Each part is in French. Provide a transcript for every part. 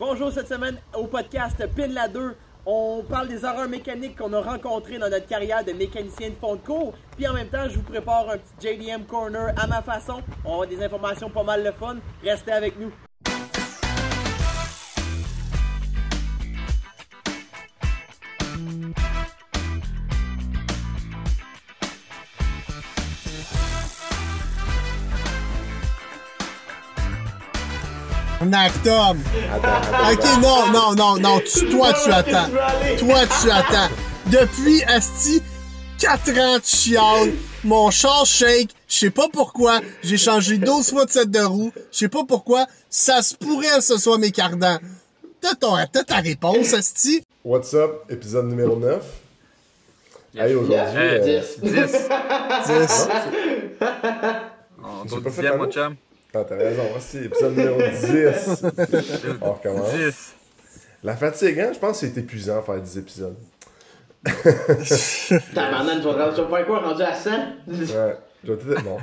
Bonjour cette semaine au podcast Pin la 2. On parle des erreurs mécaniques qu'on a rencontrées dans notre carrière de mécanicien de fond de cours. Puis en même temps, je vous prépare un petit JDM Corner à ma façon. On avoir des informations pas mal le fun. Restez avec nous. Tom. Ok, non, non, non, non. Tu- toi, tu attends. Toi, tu attends. Depuis, Asti, 4 ans de chiale. Mon char shake. Je sais pas pourquoi. J'ai changé 12 fois de set de roue. Je sais pas pourquoi. Ça se pourrait que ce soit mes cardans. T'as ton- t'as ta réponse, Asti? What's up, épisode numéro 9. Hey, aujourd'hui, Euh, euh, 10. 10. On J'ai tourne pas fait mon chum. Ah, t'as raison, aussi, épisode numéro 10. On recommence. 10. La fatigue, hein, je pense que c'est épuisant faire 10 épisodes. Tabarnak, tu vas tu vas faire quoi rendu à 100? Ouais, je vais peut-être non.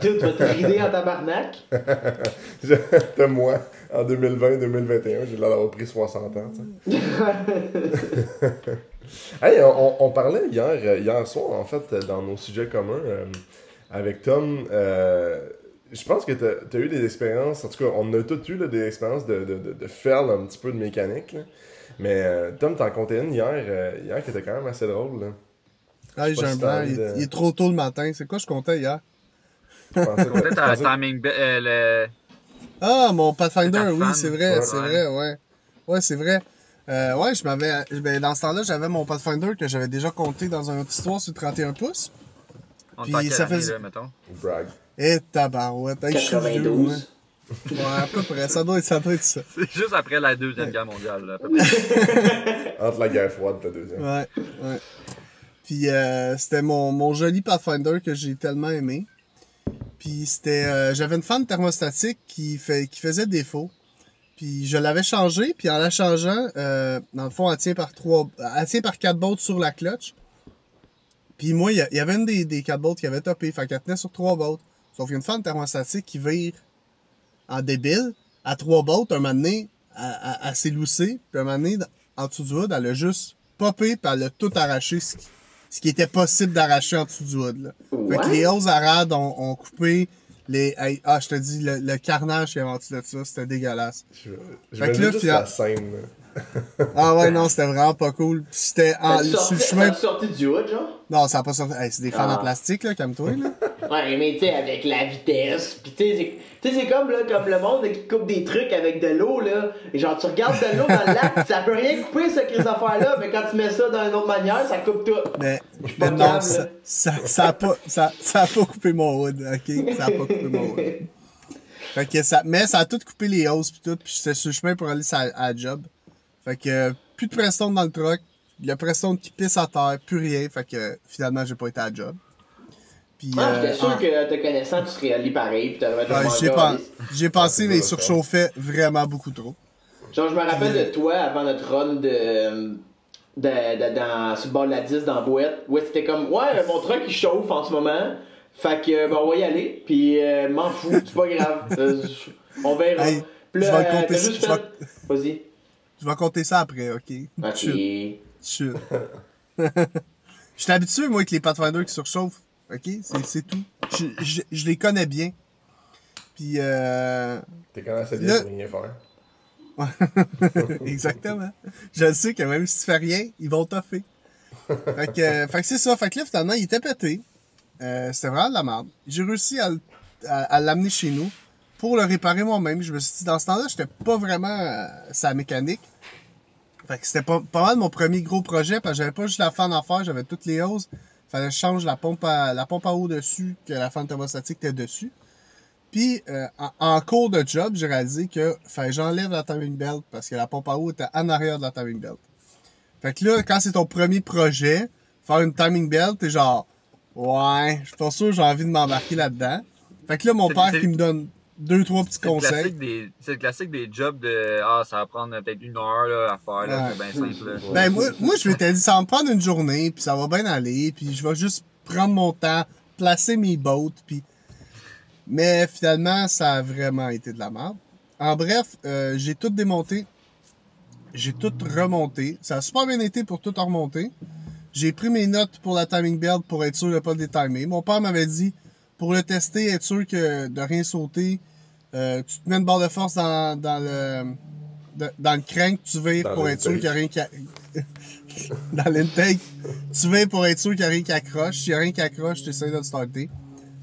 Tu vas te rider en tabarnak? J'étais moi, en 2020-2021, j'ai l'air d'avoir pris 60 ans, tu sais. hey, on, on parlait hier, hier soir, en fait, dans nos sujets communs, euh, avec Tom. euh, je pense que tu as, eu des expériences, en tout cas, on a tous eu là, des expériences de, de, de, de faire un petit peu de mécanique. là. Mais euh, Tom, t'en comptais une hier, euh, hier qui était quand même assez drôle. Là. Ah, j'ai un blanc. Il, est trop tôt le matin. C'est quoi je comptais hier? Je un timing. euh, le... Ah, mon Pathfinder, oui, c'est vrai, Ouais. c'est vrai, ouais. Ouais, c'est vrai. Euh, ouais, je m'avais. ben, dans ce temps-là, j'avais mon Pathfinder que j'avais déjà compté dans une autre histoire sur 31 pouces. On Puis ça là, mettons? Brag. Et tabarouette, hey, je suis vieux, 92. ouais. Ouais, à peu près, ça doit être ça. Doit être ça. C'est juste après la Deuxième Guerre mondiale, là, à peu près. Entre la guerre froide et la deuxième. Ouais, ouais. Puis euh, c'était mon, mon joli Pathfinder que j'ai tellement aimé. Puis c'était, euh, j'avais une fan thermostatique qui fait, qui faisait défaut. Puis je l'avais changé, puis en la changeant, euh, dans le fond, elle tient par trois, elle tient par quatre bolts sur la clutch. Puis moi, il y, a- il y avait une des, des quatre bolts qui avait topé, fait qu'elle tenait sur trois bolts. Sauf qu'il y a une fan thermostatique qui vire en débile à trois bolts, un moment donné, s'est loussée, puis un moment donné, en dessous du hood, elle a juste popé, puis elle a tout arraché, ce qui, ce qui était possible d'arracher en dessous du hood. Là. Fait que les hauts arades ont, ont coupé les... hey, ah, je te dis, le, le carnage qui est inventé de ça, c'était dégueulasse. Je, je Fait que là, juste la scène. Ah ouais, non, c'était vraiment pas cool. C'était en, sur le chemin... sorti du hood, genre? Non, ça a pas sorti. Hey, c'est des fans Ah. en plastique, là, calme-toi, là. Ouais, mais tu sais, avec la vitesse, pis tu sais, c'est- tu sais, c'est comme, là, comme le monde qui coupe des trucs avec de l'eau, là. Et genre, tu regardes de l'eau dans le lac, ça peut rien couper, cette crise affaire-là, mais quand tu mets ça d'une autre manière, ça coupe tout. Mais, non, ça, là. ça, pas, ça, ça a pas coupé mon hood, ok? Ça a pas coupé mon hood. Fait que ça, mais ça a tout coupé les hausses pis tout, pis j'étais sur le chemin pour aller à, à la job. Fait que, euh, plus de Preston dans le truck, le Preston qui pisse à terre, plus rien, fait que, finalement, j'ai pas été à la job. Pis, Ah, euh, j'étais sûr en- que te connaissant, tu serais allé pareil, pis t'aurais ouais, j'ai pas, j'ai pensé, mais il surchauffait vraiment beaucoup trop. Genre, je me rappelle de toi avant notre run de. de, de- dans, sur le bord de la 10 dans la boîte. Ouais, c'était comme, ouais, mon truck il chauffe en ce moment. Fait que, ben, on va y aller. Puis, euh, m'en fous, c'est pas grave. Euh, on verra. Hey, Puis je vais euh, compter ça- fait- Vas-y. Je vais compter ça après, ok? Ok. Chut, Je suis habitué, moi, avec les Pathfinder qui surchauffent. OK? C'est, tout. Je, je, je les connais bien. Puis, euh... T'es quand même bien pour rien faire. Exactement. Je le sais que même si tu fais rien, ils vont toffer. Fait que, euh, fait que c'est ça. Fait que là, finalement, il était pété. Euh, c'était vraiment de la merde. J'ai réussi à, à l'amener chez nous pour le réparer moi-même. Je me suis dit, dans ce temps-là, j'étais pas vraiment euh, sa mécanique. Fait que c'était pas, pas mal mon premier gros projet parce que j'avais pas juste la fan à faire, j'avais toutes les hausses. Fallait que je change la pompe à, la pompe à eau dessus, que la fan thermostatique était dessus. Puis, euh, en, en cours de job, j'ai réalisé que fallait que j'enlève la timing belt parce que la pompe à eau était en arrière de la timing belt. Fait que là, quand c'est ton premier projet, faire une timing belt, t'es genre, ouais, je suis pas sûr que j'ai envie de m'embarquer là-dedans. Fait que là, mon père qui me donne deux, trois petits C'est le, conseils. classique des, c'est le classique des jobs de Ah, ça va prendre peut-être une heure là, à faire, là, Ouais. c'est bien simple. Là. Ben, moi, moi, je m'étais dit, ça va me prendre une journée, puis ça va bien aller, puis je vais juste prendre mon temps, placer mes bottes, puis... Mais finalement, ça a vraiment été de la merde. En bref, euh, j'ai tout démonté. j'ai tout remonté. Ça a super bien été pour tout remonter. J'ai pris mes notes pour la timing belt pour être sûr de pas détimer. Mon père m'avait dit, pour le tester, être sûr que de rien sauter. Tu te mets une barre de force dans, dans le dans le crank, tu vires pour être sûr qu'il n'y a rien qui a... dans l'intake, tu vires pour être sûr qu'il n'y a rien qui accroche. S'il n'y a rien qui accroche, tu essaies de le starter.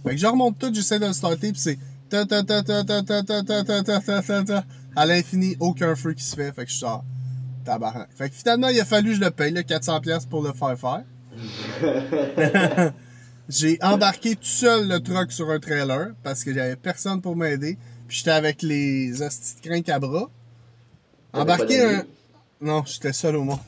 Fait que je remonte tout, j'essaie de le starter, puis c'est à l'infini, aucun feu qui se fait, fait que je sors. Tabarnak. Fait que finalement, il a fallu que je le paye, le 400$ pour le faire faire. J'ai embarqué tout seul le truck sur un trailer parce que j'avais personne pour m'aider. Puis j'étais avec les hosties de crinques à bras. Embarqué un. Non, j'étais seul au monde.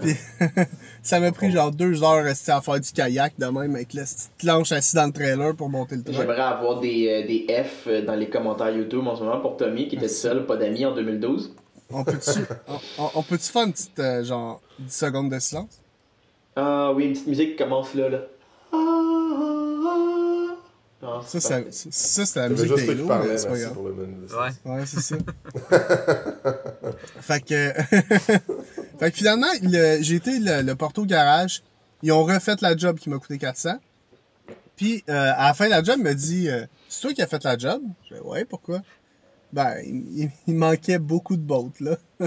Puis ça m'a pris genre deux heures à faire du kayak de même avec la petite planche assise dans le trailer pour monter le truck. J'aimerais avoir des, euh, des F euh, dans les commentaires YouTube en ce moment pour Tommy qui était seul, pas d'amis en 2012. On peut-tu on, faire une petite euh, genre 10 secondes de silence? Ah oui, une petite musique qui commence là. là. Ça, c'est ça, parfait. ça, ça, c'est la musique d'Halo, mais c'est pas merci grave. pour le minute. Ouais. Ouais, c'est ça. fait que. fait que finalement, le- j'ai été le, le au garage. Ils ont refait la job qui m'a coûté 400. Puis, euh, à la fin de la job, il m'a dit euh, C'est toi qui as fait la job? Je dis Ouais, pourquoi? Ben, il, il- il manquait beaucoup de bottes, là.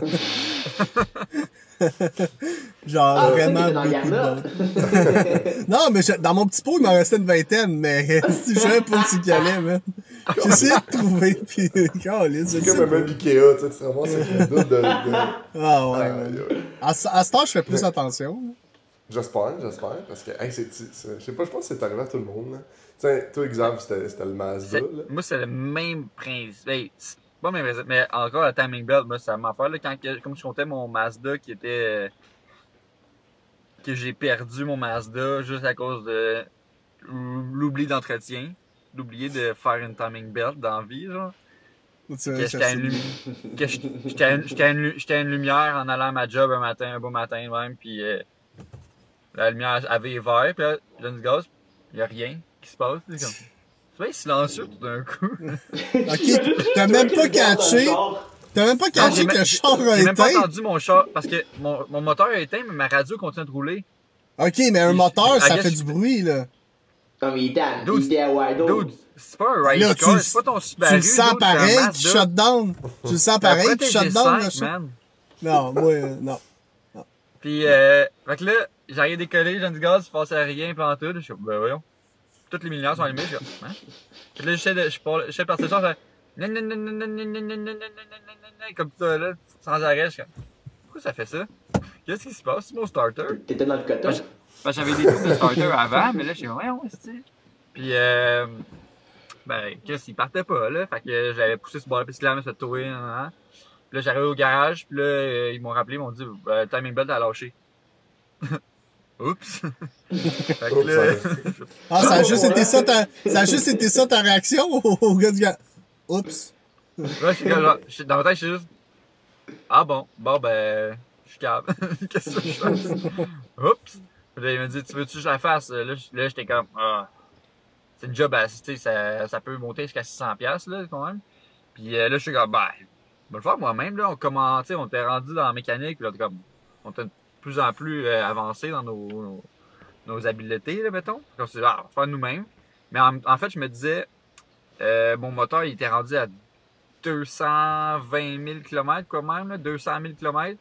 Genre, Ah, vraiment beaucoup de. Non, mais je- dans mon petit pot, il m'en restait une vingtaine, mais si je savais pas où c'est qu'il allait, man. J'ai essayé de trouver, puis, C'est comme un meuble Ikea, tu sais, tu te ramasses une doute de. de... Ah ouais, man. aïe. À, ce- à ce temps, je fais plus attention. J'espère, j'espère, parce que, hey, c'est, je sais pas, je pense que c'est arrivé à tout le monde. Tu sais, toi, exemple, c'était, le Mazda. Moi, c'est le même principe. Pas mais encore la timing belt, moi, ça m'a fait, là, quand, comme je comptais mon Mazda qui était. que j'ai perdu mon Mazda juste à cause de l'oubli d'entretien. D'oublier de faire une timing belt dans la vie, genre. Que j'étais une, lumi- une- lumière en allant à ma job un matin, un beau matin même, puis euh, la lumière avait vert, puis là, je donne du gaz, il y a rien qui se passe. Comme, c'est bien silencieux tout d'un coup. Ok, t'as même pas catché, t'as même pas catché que le char a J'ai même pas éteint. entendu mon char, parce que mon, mon moteur a éteint, mais ma radio continue de rouler. Ok, mais un moteur, ça fait du bruit, là. Non, mais il était à, Dude, à c'est pas un race Là, tu car, le- c'est pas ton Tu Subaru. le sens pareil qui shut down. Tu le sens pareil qui shut down, le Protégé 5, char. man. Non, moi, euh, non. Puis, euh, fait que là, j'arrive décoller, j'ai du gaz, il passait à rien, en tout. Je suis ben voyons toutes les lumières sont allumées. Je suis? Puis là, j'essaie de, je, j'essaie genre, je comme ça, sans arrêt. Pourquoi ça fait ça? Qu'est-ce qui se passe? Mon starter. T'étais dans le coton. J'avais des trucs de starter avant, mais là, j'ai ouais, ouais, c'est Puis, ben, qu'est-ce qu'il partait pas, là. Fait que j'avais poussé ce bord-là, puis là, hein? Puis là, j'arrive au garage, puis là, ils m'ont rappelé, ils m'ont dit, timing belt. Oups. fait que Oups, là, Ah, ça a juste été ça ta, ça a juste été ça ta réaction au, gars du gars. Oups. là, je suis comme, genre, je dans ma tête, je suis juste, ah bon, bon, ben, je suis calme. Qu'est-ce que je fais? Oups. Puis là, il m'a dit, tu veux-tu que je la fasse? Là, j'étais comme, ah. C'est une job à, tu sais, ça, ça peut monter jusqu'à 600$, piastres, là, quand même. Puis euh, là, je suis comme, ben, je vais le faire moi-même, là. On commence, tu sais, on était rendu dans la mécanique, puis là, comme, on était plus en plus euh, avancé dans nos, nos, nos habiletés, là, mettons. On s'est dit, ah, on va faire nous-mêmes. Mais en, en fait, je me disais, euh, mon moteur, il était rendu à 220 000 km, quand même, là, 200 000 km.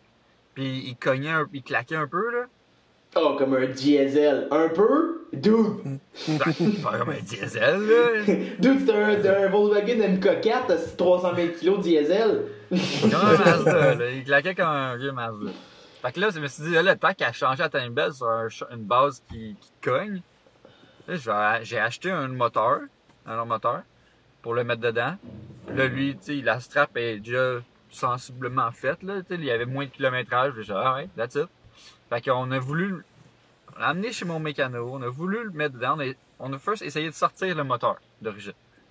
Puis il cognait, un, il claquait un peu, là. Oh, comme un diesel. Un peu? Dude! Pas comme un diesel, là. Dude, c'est un, Volkswagen M4, c'est 300 000 kg diesel. Comme un Mazda, là. Il claquait comme un vieux Mazda. Fait que là, je me suis dit, là, le temps qu'à changer la time belt sur un une base qui, qui cogne, j'ai acheté un moteur, un autre moteur, pour le mettre dedans. Là, lui, tu sais, la strap est déjà sensiblement faite, là. Tu sais, il y avait moins de kilométrage. J'ai dit, ah ouais, that's it. Fait qu'on a voulu l'amener chez mon mécano, on a voulu le mettre dedans, on a, on a first essayé de sortir le moteur d'origine.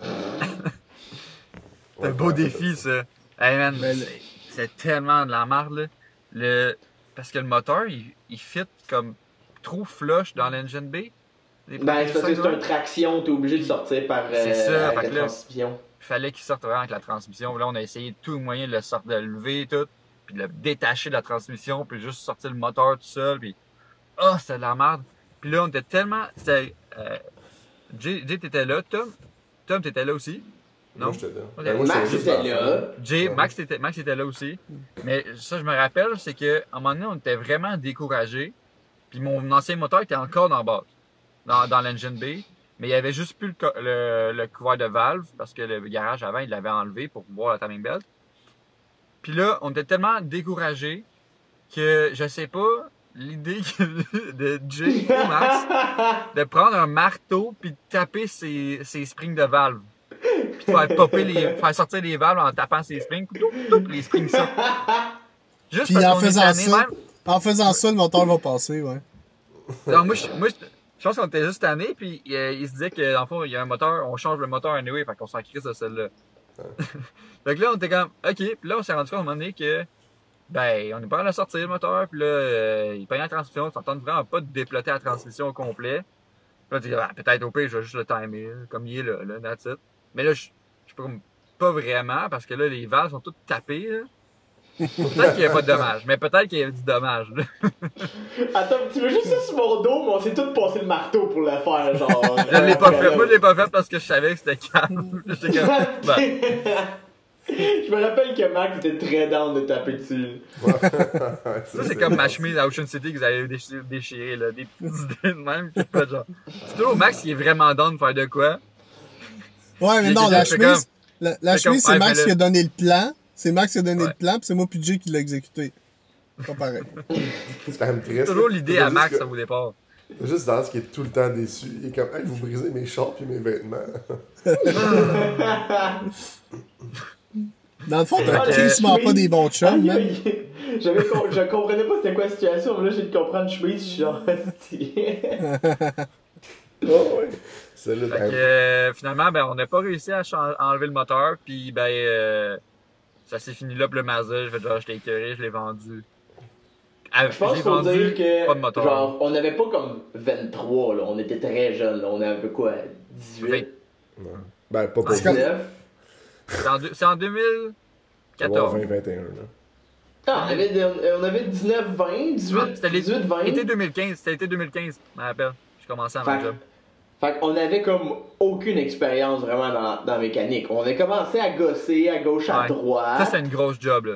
C'est un beau défi, ça. Hey man, c'est- c'est tellement de la merde, là. Le... Parce que le moteur, il, il fit comme trop flush dans l'engine B. Ben, c'est parce que c'est premiers un traction, t'es obligé de sortir par euh, C'est ça, avec la là- transmission. Il fallait qu'il sorte vraiment avec la transmission. Là, on a essayé de tout moyen de le sortir, de le lever et tout. puis le détacher de la transmission, puis juste sortir le moteur tout seul, puis ah, c'était de la merde. Puis là, on était tellement... Euh, Jay, Jay, t'étais là, Tom? Tom, t'étais là aussi? Non? Moi, j'étais là. Ok. Ben, moi, Max j'étais là. Jay. Max était, Max était là aussi. Mais ça, je me rappelle, c'est que à un moment donné, on était vraiment découragés. Puis mon ancien moteur était encore dans la base, dans, dans l'engine B. Mais il y avait juste plus le, le, le couvert de valve parce que le garage avant, il l'avait enlevé pour voir la timing belt. Puis là, on était tellement découragés que je sais pas l'idée de Jay et Max de prendre un marteau puis de taper ses, ses springs de valve. Puis de faire popper les, faire sortir les valves en tapant ses springs. Les springs sortent. Juste Puis parce en faisant ça, même. en faisant ça, le moteur va passer, ouais. Non, moi, je, moi, je, je pense qu'on était juste tanné puis euh, il se disait que, dans le fond, il y a un moteur, on change le moteur anyway, fait qu'on s'en crisse de celle-là. que là, on était comme, ok, puis là, on s'est rendu compte à un moment donné que, ben, on est pas à sortir le moteur, puis là, euh, il paye la transmission, ça tente vraiment pas de déploter la transmission au complet. Puis là, tu dis, ah, peut-être au pire, je vais juste le timer, comme il est là, là, that's it. Mais là, je, je peux comme pas vraiment, parce que là, les valves sont toutes tapées, là. Peut-être qu'il n'y a pas de dommage, mais peut-être qu'il y a du dommage, là. Attends, tu veux juste ça sur mon dos, mais on s'est tous passé le marteau pour le faire, genre. Je l'ai pas fait. Moi, je l'ai pas fait parce que je savais que c'était calme. J'étais comme, ben, Je me rappelle que Max était très down de taper dessus. ça, c'est comme ma chemise à Ocean City que vous avez déchiré, déchiré, là. Des petites idées de même. Je sais pas, genre. C'est toujours Max qui est vraiment down de faire de quoi? Ouais, mais non, la chemise, la, la chemise, c'est Max qui a donné le plan. C'est Max qui a donné Ouais. le plan, puis c'est moi puis Jay qui l'a exécuté. Pas pareil. C'est quand même triste. Toujours l'idée à Max juste au départ. que- juste Dallas qui est tout le temps déçu. Il est comme, hey, vous brisez mes shorts puis mes vêtements. Dans le fond, t'as crissement pas des bons chums. J'avais com- je comprenais pas c'était quoi la situation, mais là j'ai de comprendre chemise, je suis genre. Oh, ouais. Fait que, euh, finalement, ben, on n'a pas réussi à enlever le moteur. Puis, ben, euh, ça s'est fini là pour le Mazda. Je vais genre, je l'ai écœuré, je l'ai vendu. Ah, Je pense vendu, dire que. pas de moteur. Genre, on n'avait pas comme 23, là. On était très jeunes, là. On avait quoi 18 Vingt- Ouais. Ben, pas pour C'est comme- 19 C'est en, deux- c'est en 2014. 2021, là. Ah, on avait, on avait 19, 20, 18, Ah, C'était les- 18, 20. Été 2015, c'était été 2015, je me rappelle. Je commençais à mon job. Fait qu'on avait comme aucune expérience vraiment dans, dans la mécanique. On a commencé à gosser à gauche, à Ouais. droite. Ça, c'était une grosse job, là.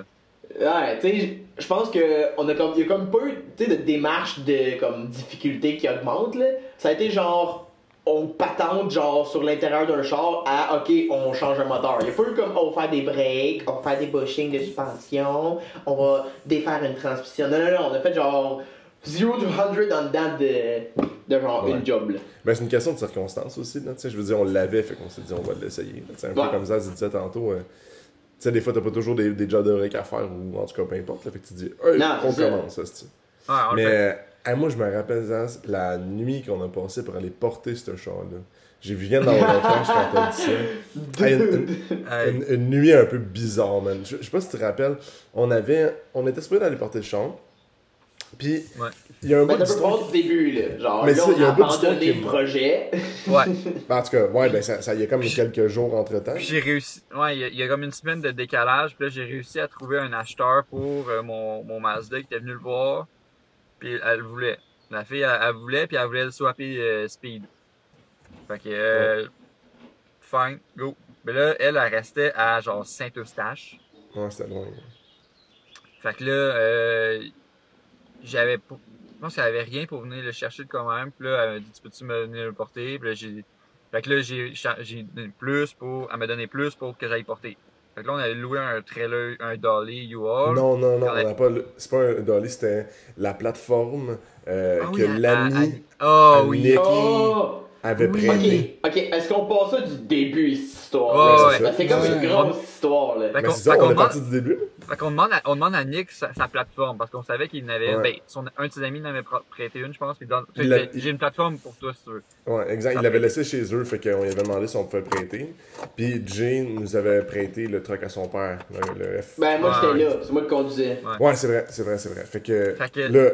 Ouais, tu sais, je pense que on a comme, il y a comme peu, tu sais, de démarche de comme difficulté qui augmente là. Ça a été genre, on patente genre sur l'intérieur d'un char à, ok, on change un moteur. Il y a pas eu comme, on va faire des breaks, on va faire des bushings de suspension, on va défaire une transmission. Non, non, non, on a fait genre 0 to 100 en dedans de, de genre Ouais. une job là. Ben, c'est une question de circonstance aussi, là. Tu sais, je veux dire, on l'avait, fait qu'on s'est dit, on va l'essayer. sais, un Ouais. peu comme ça, tu disais tantôt. euh, tu sais, des fois, t'as pas toujours des, des jobs de rec à faire, ou en tout cas, peu importe. Là, fait que tu dis, hey, Non, on c'est commence, ça, c'est on Mais fait. euh, moi, je me rappelle, Zaz, la nuit qu'on a passé pour aller porter ce char-là. J'ai vu viens d'avoir un flash quand t'as dit ça. Hey, une, une- Hey, une- une nuit un peu bizarre, man. Je, je sais pas si tu te rappelles, on avait, on était supposé d'aller porter le char. Puis, il y a un bout d'histoire début là. Genre Mais là, ça, il y on a a un bout d'histoire abandonné qui le projet. ouais. Ben, en tout cas, ouais, ben, ça, ça y a comme quelques jours entre temps. Puis j'ai réussi. Ouais, il y, a- il y a comme une semaine de décalage. Puis là, j'ai réussi à trouver un acheteur pour euh, mon, mon Mazda qui était venu le voir. Puis elle voulait. La fille, elle, elle voulait, puis elle voulait le swapper euh, speed. Fait que, euh, fine, go. Mais là, elle, elle restait à genre Saint-Eustache. Ouais, c'était loin. Fait que là, euh, j'avais. Je pense qu'elle avait rien pour venir le chercher quand même. Puis là, elle m'a dit Tu peux-tu me venir le porter? Puis là, j'ai. Fait que là, j'ai j'ai donné plus pour. Elle m'a donné plus pour que j'aille porter. Fait que là, on avait loué un trailer, un dolly U-Haul. Non, non, non, on n'a pas. le- C'est pas un dolly, c'était la plateforme euh, Ah que oui, l'ami à- à- Oh à oui. Nick Oh! Avait Oui. prêté. Ok, ok, est-ce qu'on passe ça du début, cette histoire? Ouais, ouais. Que C'est comme Ouais. une grosse histoire, là. Fait ça, fait on qu'on est demande, parti du début. fait qu'on demande, à, on demande à Nick sa, sa plateforme parce qu'on savait qu'il n'avait. Ouais. Ben, son, un de ses amis n'avait pr- prêté une, je pense. Puis dans- Il l'a- j'ai une plateforme pour toi si tu veux. Ouais, exact. Il Ça l'avait laissé chez eux, fait qu'on lui avait demandé si on pouvait prêter. Puis Jane nous avait prêté le truck à son père, le, le F. Ben, moi, j'étais là, c'est moi qui conduisais. Ouais, c'est vrai, c'est vrai, c'est vrai. Fait que, Fait que- là,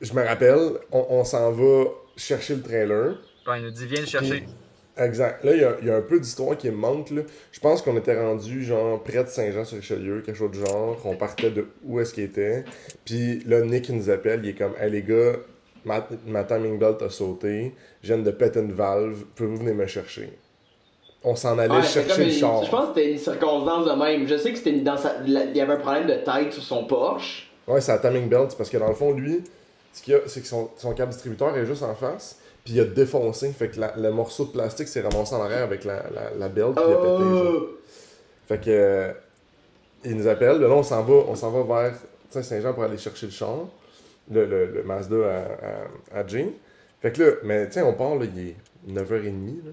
je me rappelle, on, on s'en va chercher le trailer. Quand il nous dit Viens le chercher. Exact. Là, il y a, il y a un peu d'histoire qui me manque. Là. Je pense qu'on était rendu genre près de Saint-Jean-sur-Richelieu, quelque chose de genre. On partait de où est-ce qu'il était. Puis là, Nick il nous appelle. Il est comme Hey les gars, ma, ma timing belt a sauté. Je viens de péter une valve. Pouvez-vous venir me chercher? On s'en allait Ouais, chercher comme le char. Je pense que c'était une circonstance de même. Je sais que c'était une- dans sa- la- il y avait un problème de tête sur son Porsche. Ouais, c'est la timing belt. Parce que dans le fond, lui, ce qu'il y a, c'est que son, son câble distributeur est juste en face. Puis il a défoncé. Fait que la- le morceau de plastique s'est ramassé en arrière avec la, la, la belt. Puis il a pété. genre. Oh! Fait que euh, il nous appelle, là on s'en va, on s'en va vers Saint-Jean pour aller chercher le char, le, le, le Mazda à, à, à Jean. Fait que là, mais sais, on part là, il est 9h30 là.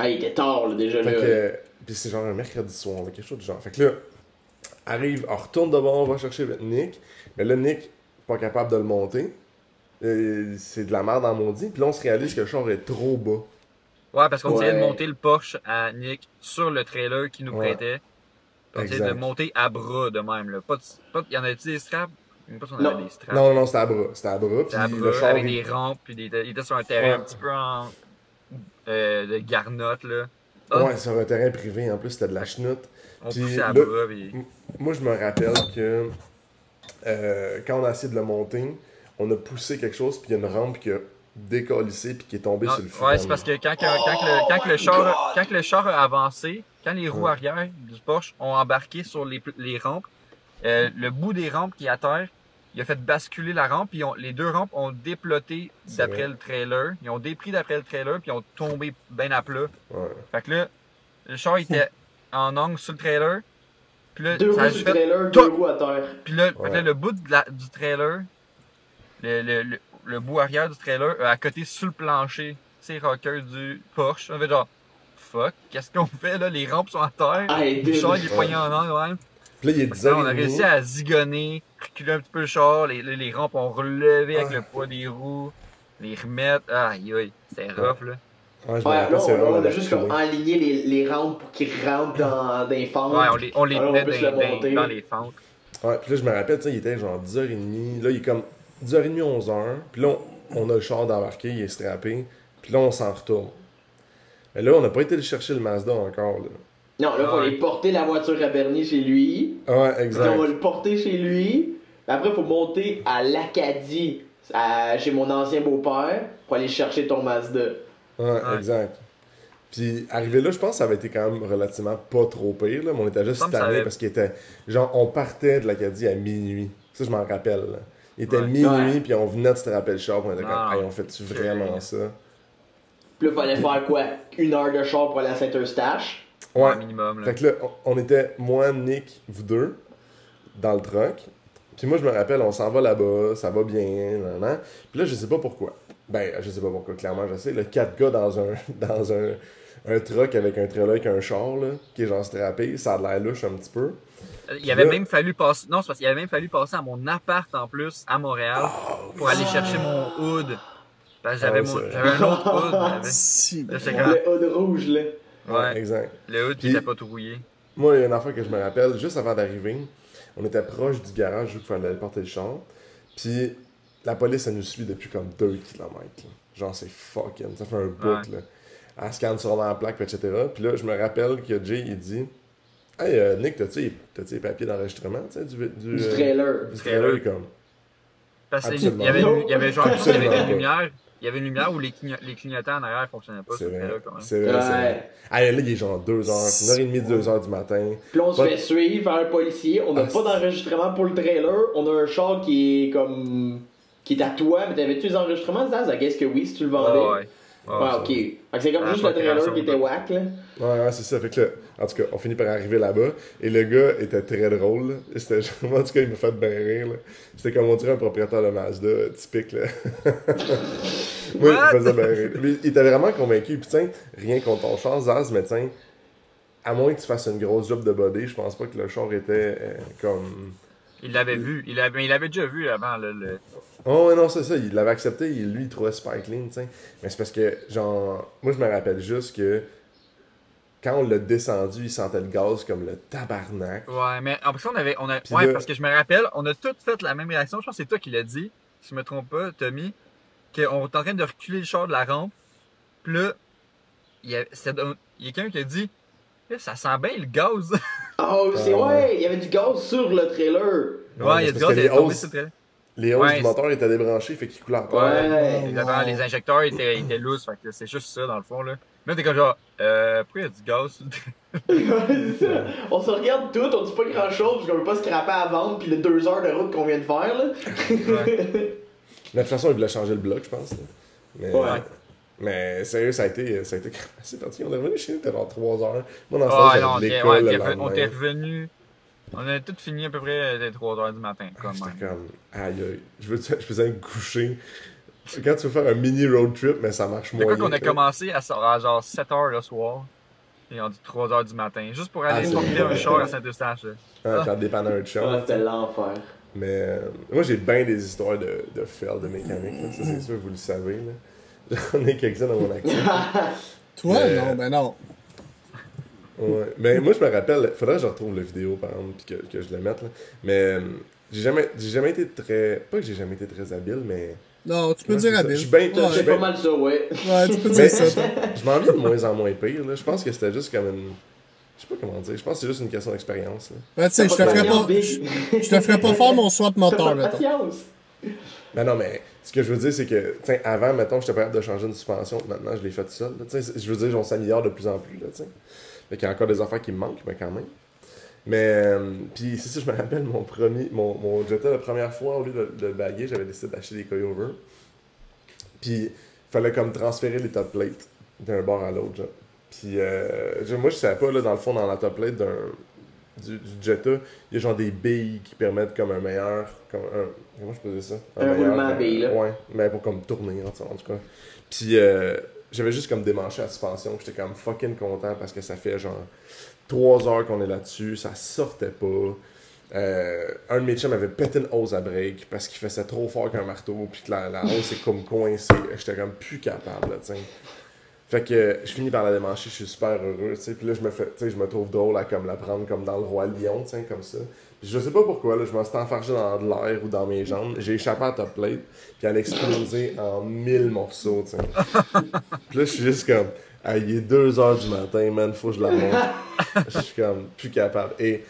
Ah, il était tard là, déjà Fait là. que puis c'est genre un mercredi soir, là, quelque chose du genre. Fait que là, arrive, on retourne de bord, on va chercher Nick. Mais là, Nick, pas capable de le monter. Euh, c'est de la merde en maudit. Puis là, on se réalise que le char est trop bas. Ouais, parce qu'on essayait de monter le Porsche à Nick sur le trailer qu'il nous Ouais. prêtait. On essayait de monter à bras de même. Là. Pas de, pas de- y en avait-tu des straps? Je sais pas si on Non. avait des straps. Non, non, non, c'était à bras. C'était à bras. C'était à Puis bras, le char, avec il- des rampes, puis des, il était sur un terrain Ouais. un petit peu en euh, de garnotte. Là. Ah, Ouais, sur un terrain privé. En plus, c'était de la chenoute. on puis poussait à là- bras. Puis... Moi, je me rappelle que euh, quand on a essayé de le monter, on a poussé quelque chose, puis il y a une rampe qui a décollissé, puis qui est tombée Non, sur le frein. ouais, c'est parce que quand, le, quand, char, God! quand que le char a avancé, quand les roues Ouais. arrière du Porsche ont embarqué sur les, rampes, euh, le bout des rampes qui est à terre, il a fait basculer la rampe, puis les deux rampes ont déploté d'après le trailer. Ils ont dépris d'après le trailer, puis ils ont tombé bien à plat. Ouais. Fait que là, le char était en angle sur le trailer. Puis là, Deux ça roues sur le fait trailer, deux roues à terre. puis là, Ouais. le bout de la- du trailer, le, le, le, le bout arrière du trailer a à côté sur le plancher, c'est rocker du Porsche. On fait genre, fuck, qu'est-ce qu'on fait là? Les rampes sont à terre. Ah, et le char il est poigné en angle, ouais. Puis là, il est Fait que 10 là, on a réussi à zigonner, reculer un petit peu le char, les, les, les rampes ont relevé avec le poids des roues, les remettre. Aïe aïe, c'était rough là. Ouais, là, on, on a juste comme aligné les, les rampes pour qu'ils rentrent dans, dans les fentes. Ouais, on les, on les Alors, on se dans, le dans- monter. dans les fentes. Ouais, puis là, je me rappelle, tu sais, il était genre 10h30. Là, il est comme 10h30, 11h. Puis là, on, on a le char d'embarquer, il est strappé. Puis là, on s'en retourne. Mais là, on n'a pas été le chercher le Mazda encore, là. Non, là, faut Ouais. aller porter la voiture à Bernie chez lui. Ouais, Puis on va exact. le porter chez lui. Puis après, faut monter à l'Acadie, à- chez mon ancien beau-père, pour aller chercher ton Mazda. Ouais, Ouais. exact. Puis, arrivé là, je pense que ça avait été quand même relativement pas trop pire, là. Mais on était juste tanné avait- parce qu'il était. Genre, on partait de l'Acadie à minuit. Ça, je m'en rappelle, là. Il était Ouais. minuit, Ouais. puis on venait de se rappeler le char, puis on était Ah. comme, hey, on fait-tu vraiment ça? Puis là, fallait faire quoi? Une heure de char pour aller à Saint-Eustache. Ouais. Un minimum là. Fait que là, on était, moi, Nick, vous deux, dans le truck. Puis moi, je me rappelle, on s'en va là-bas, ça va bien, nan, nan. Puis là, je sais pas pourquoi. Ben, je sais pas pourquoi, clairement, je sais. Le 4 gars dans un, dans un, un truck avec un trailer avec un char, là, qui est genre strappé, ça a de l'air louche un petit peu. Il avait Là- même fallu passer. Non, c'est parce qu'il avait même fallu passer à mon appart en plus à Montréal pour aller chercher mon hood. Parce que j'avais Ah, mon- c'est- j'avais un autre hood. j'avais- Si. Là, Le hood rouge, là. Ouais, Exact. le hood qui Puis- était pas tout rouillé. Moi, il y a une affaire que je me rappelle, juste avant d'arriver, on était proche du garage où il fallait aller porter le char. Puis la police, elle nous suit depuis comme 2 km. Genre, c'est fucking. Ça fait un bout, Ouais. là. Elle scanne sur la plaque, etc. Puis là, je me rappelle que Jay, il dit Hey, euh, Nick, t'as-tu t'as-tu les papiers d'enregistrement, tu sais, du, du, Du euh, trailer. du trailer, il est comme. Parce qu'il y avait, il y avait genre il y avait une lumière. Il y avait une lumière où les, cligno- les clignotants en arrière fonctionnaient pas. C'est sur le vrai. trailer, quand même. C'est vrai. Ouais. Hey, là, il est genre 2h, 1h30, 2h du matin. Puis là, on se fait suivre par un policier. On n'a Ah, pas d'enregistrement pour le trailer. On a un char qui est comme. qui est à toi. Mais t'avais-tu les enregistrements, Zaz? I guess que oui, si tu le vendais. Ouais. Ouais, ok. Fait que c'est comme juste le trailer qui était là. whack, là. Ouais, ouais, c'est ça. Fait que là, en tout cas, on finit par arriver là-bas. Et le gars était très drôle. là. C'était genre, en tout cas, il m'a fait bien rire. là. C'était comme on dirait un propriétaire de Mazda, euh, typique. Là. Moi, What? il me faisait bien rire. Mais il était vraiment convaincu. Puis, tiens, rien contre ton char, Zaz, mais tiens, à moins que tu fasses une grosse job de body, je pense pas que le char était euh, comme. Il l'avait vu. Il avait, il avait déjà vu avant. Là, le... Oh, non, c'est ça. Il l'avait accepté. il- Lui, il trouvait super clean, tu sais. Mais c'est parce que, genre, moi, je me rappelle juste que quand on l'a descendu, il sentait le gaz comme le tabarnak. Ouais, mais en plus, on avait. On a... Ouais, là- parce que je me rappelle, on a tous fait la même réaction. Je pense que c'est toi qui l'as dit. Si je me trompe pas, Tommy. Qu'on est en train de reculer le char de la rampe. Puis là, il y a, a quelqu'un qui a dit Ça sent bien le gaz. Oh, c'est Ah, ouais, il y avait du gaz sur le trailer. ouais, il y a du gaz, il est tombé sur le trailer. Les hausses Ouais, du moteur étaient débranchées, fait qu'il coulait encore. Ouais. Exactement, les injecteurs étaient, étaient lousses, fait que c'est juste ça dans le fond là. Mais t'es comme genre, euh, pourquoi il y a du gaz sur le trailer? Ouais, c'est ça. On se regarde tout, on dit pas grand chose parce qu'on veut pas scraper à vendre puis les deux heures de route qu'on vient de faire là. Ouais. Mais de toute façon, ils voulaient changer le bloc, je pense. là. Mais, Ouais. Mais sérieux, ça a été, ça a été assez parti. On est revenu chez nous, c'était genre 3 heures. Moi, dans ce Ah, temps, j'avais on était, l'école le on revenu. On a tout fini à peu près dès 3h du matin, comme J'étais comme, aïe aïe, je, veux, je faisais me coucher? C'est quand tu veux faire un mini road trip, mais ça marche C'est moins. quoi qu'on a commencé à, à genre 7h le soir. Et on dit 3h du matin. Juste pour aller Ah, c'est porter un char à Saint-Eustache. Ah, faire dépanner un chum. Ouais, c'était l'enfer. Mais euh, moi, j'ai bien des histoires de, de fail de mécanique. là. Ça, c'est sûr, vous le savez. là. J'en ai quelques-uns dans mon actif. Toi, Mais- non, ben non. Ouais. Mais moi, je me rappelle, faudrait que je retrouve la vidéo, par exemple, puis que, que je le mette. Là. Mais euh, j'ai jamais, j'ai jamais été très. Pas que j'ai jamais été très habile, mais. Non, tu peux dire habile. Je suis bien- Ouais, ben- pas mal ça, ouais. ouais, tu peux dire ça. je m'en viens de moins en moins pire. Là. Je pense que c'était juste comme une. Je sais pas comment dire. Je pense que c'est juste une question d'expérience. là. Ben, tu sais, je te ferais pas. Je te ferais pas faire mon swap moteur, pas de mettons. Ben non, mais ce que je veux dire, c'est que, tiens, avant, mettons, j'étais pas capable de changer une suspension, maintenant, je l'ai fait tout seul. je veux dire, on s'améliore de plus en plus, là, tu sais. Qu'il y a encore des affaires qui me manquent, mais quand même. Mais, euh, puis c'est ça, je me rappelle, mon premier, mon, mon Jetta, la première fois, au lieu de, de baguer, j'avais décidé d'acheter des coilovers. Puis, il fallait comme transférer les top plates d'un bord à l'autre, genre. Puis, euh, moi, je savais pas, là, dans le fond, dans la top plate d'un, du, du Jetta, il y a genre des billes qui permettent comme un meilleur. Comme un, comment je peux dire ça? Un roulement à billes, là. Ouais, mais pour comme tourner, en tout cas. Puis euh, j'avais juste comme démanché la suspension, j'étais comme fucking content parce que ça fait genre 3 heures qu'on est là-dessus, ça sortait pas. Euh, un de mes chums avait pété une hose à break parce qu'il faisait trop fort qu'un marteau, puis que la, la hose est comme coincée. J'étais comme plus capable, là, tu sais. Fait que je finis par la démancher, je suis super heureux, tu sais. Puis là, je me fais, tu sais, je me trouve drôle à comme la prendre comme dans le roi lion, tu sais, comme ça. Je sais pas pourquoi, là, je me suis enfargé dans de l'air ou dans mes jambes. J'ai échappé à la top plate, puis elle a explosé en mille morceaux, tu sais. Puis là, je suis juste comme, il est 2 heures du matin, man, faut que je la monte. Je suis comme plus capable. Et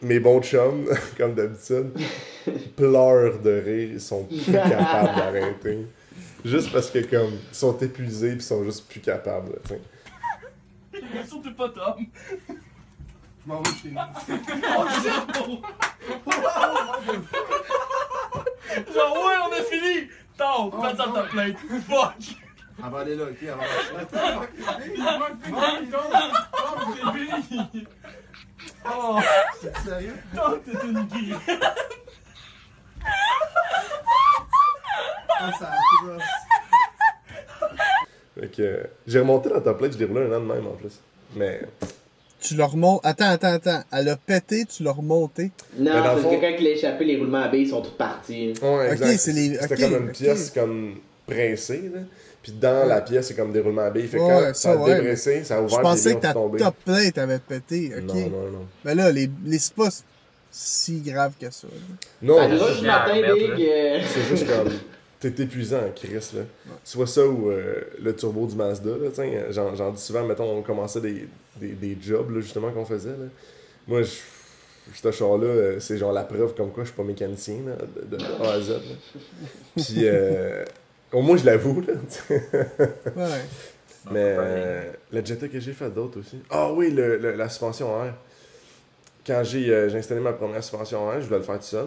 mes bons chums, comme d'habitude, pleurent de rire, ils sont plus capables d'arrêter. Juste parce que comme ils sont épuisés puis ils sont juste plus capables, là, sais. Surtout pas Tom. Je m'en vais chez nous. Oh. Genre, ouais, on a fini. Tom, passe à ta plate. Fuck. Elle va aller là, ok? Elle C'est fini. Oh, C'est sérieux? Tom, t'es une guille. Ça Fait que j'ai remonté la top plate, je l'ai roulé un an de même en plus. Mais Tu l'as remonté. Attends, attends, attends. Elle a pété, tu l'as remonté. Non, c'est fond- quelqu'un qui l'a échappé, les roulements à billes sont tous partis. ouais, c'est les- C'était ok, comme une pièce comme pressée là. Puis dans la pièce, c'est comme des roulements à billes. Fait que Ouais, quand ça, a ouais. dépressé, ça a Je ouvert pensais les que ta top plate avait pété, ok? Non, non, non. Mais là, les, les c'est pas si grave que ça. là. Non, euh, c'est juste comme. T'es épuisant, Chris, là. Soit ça ou euh, le turbo du Mazda, sais. J'en, j'en dis souvent, mettons, on commençait des, des, des jobs, là, justement, qu'on faisait, là. Moi, je. Ce char-là, euh, c'est genre la preuve comme quoi je suis pas mécanicien, là, de, de A à Z, là. Puis, euh, au moins, je l'avoue. Ouais. Mais euh, le Jetta que j'ai fait d'autres aussi. Ah oui, le, le- la suspension à air. Quand j'ai euh, j'ai installé ma première suspension air, je voulais le faire tout seul.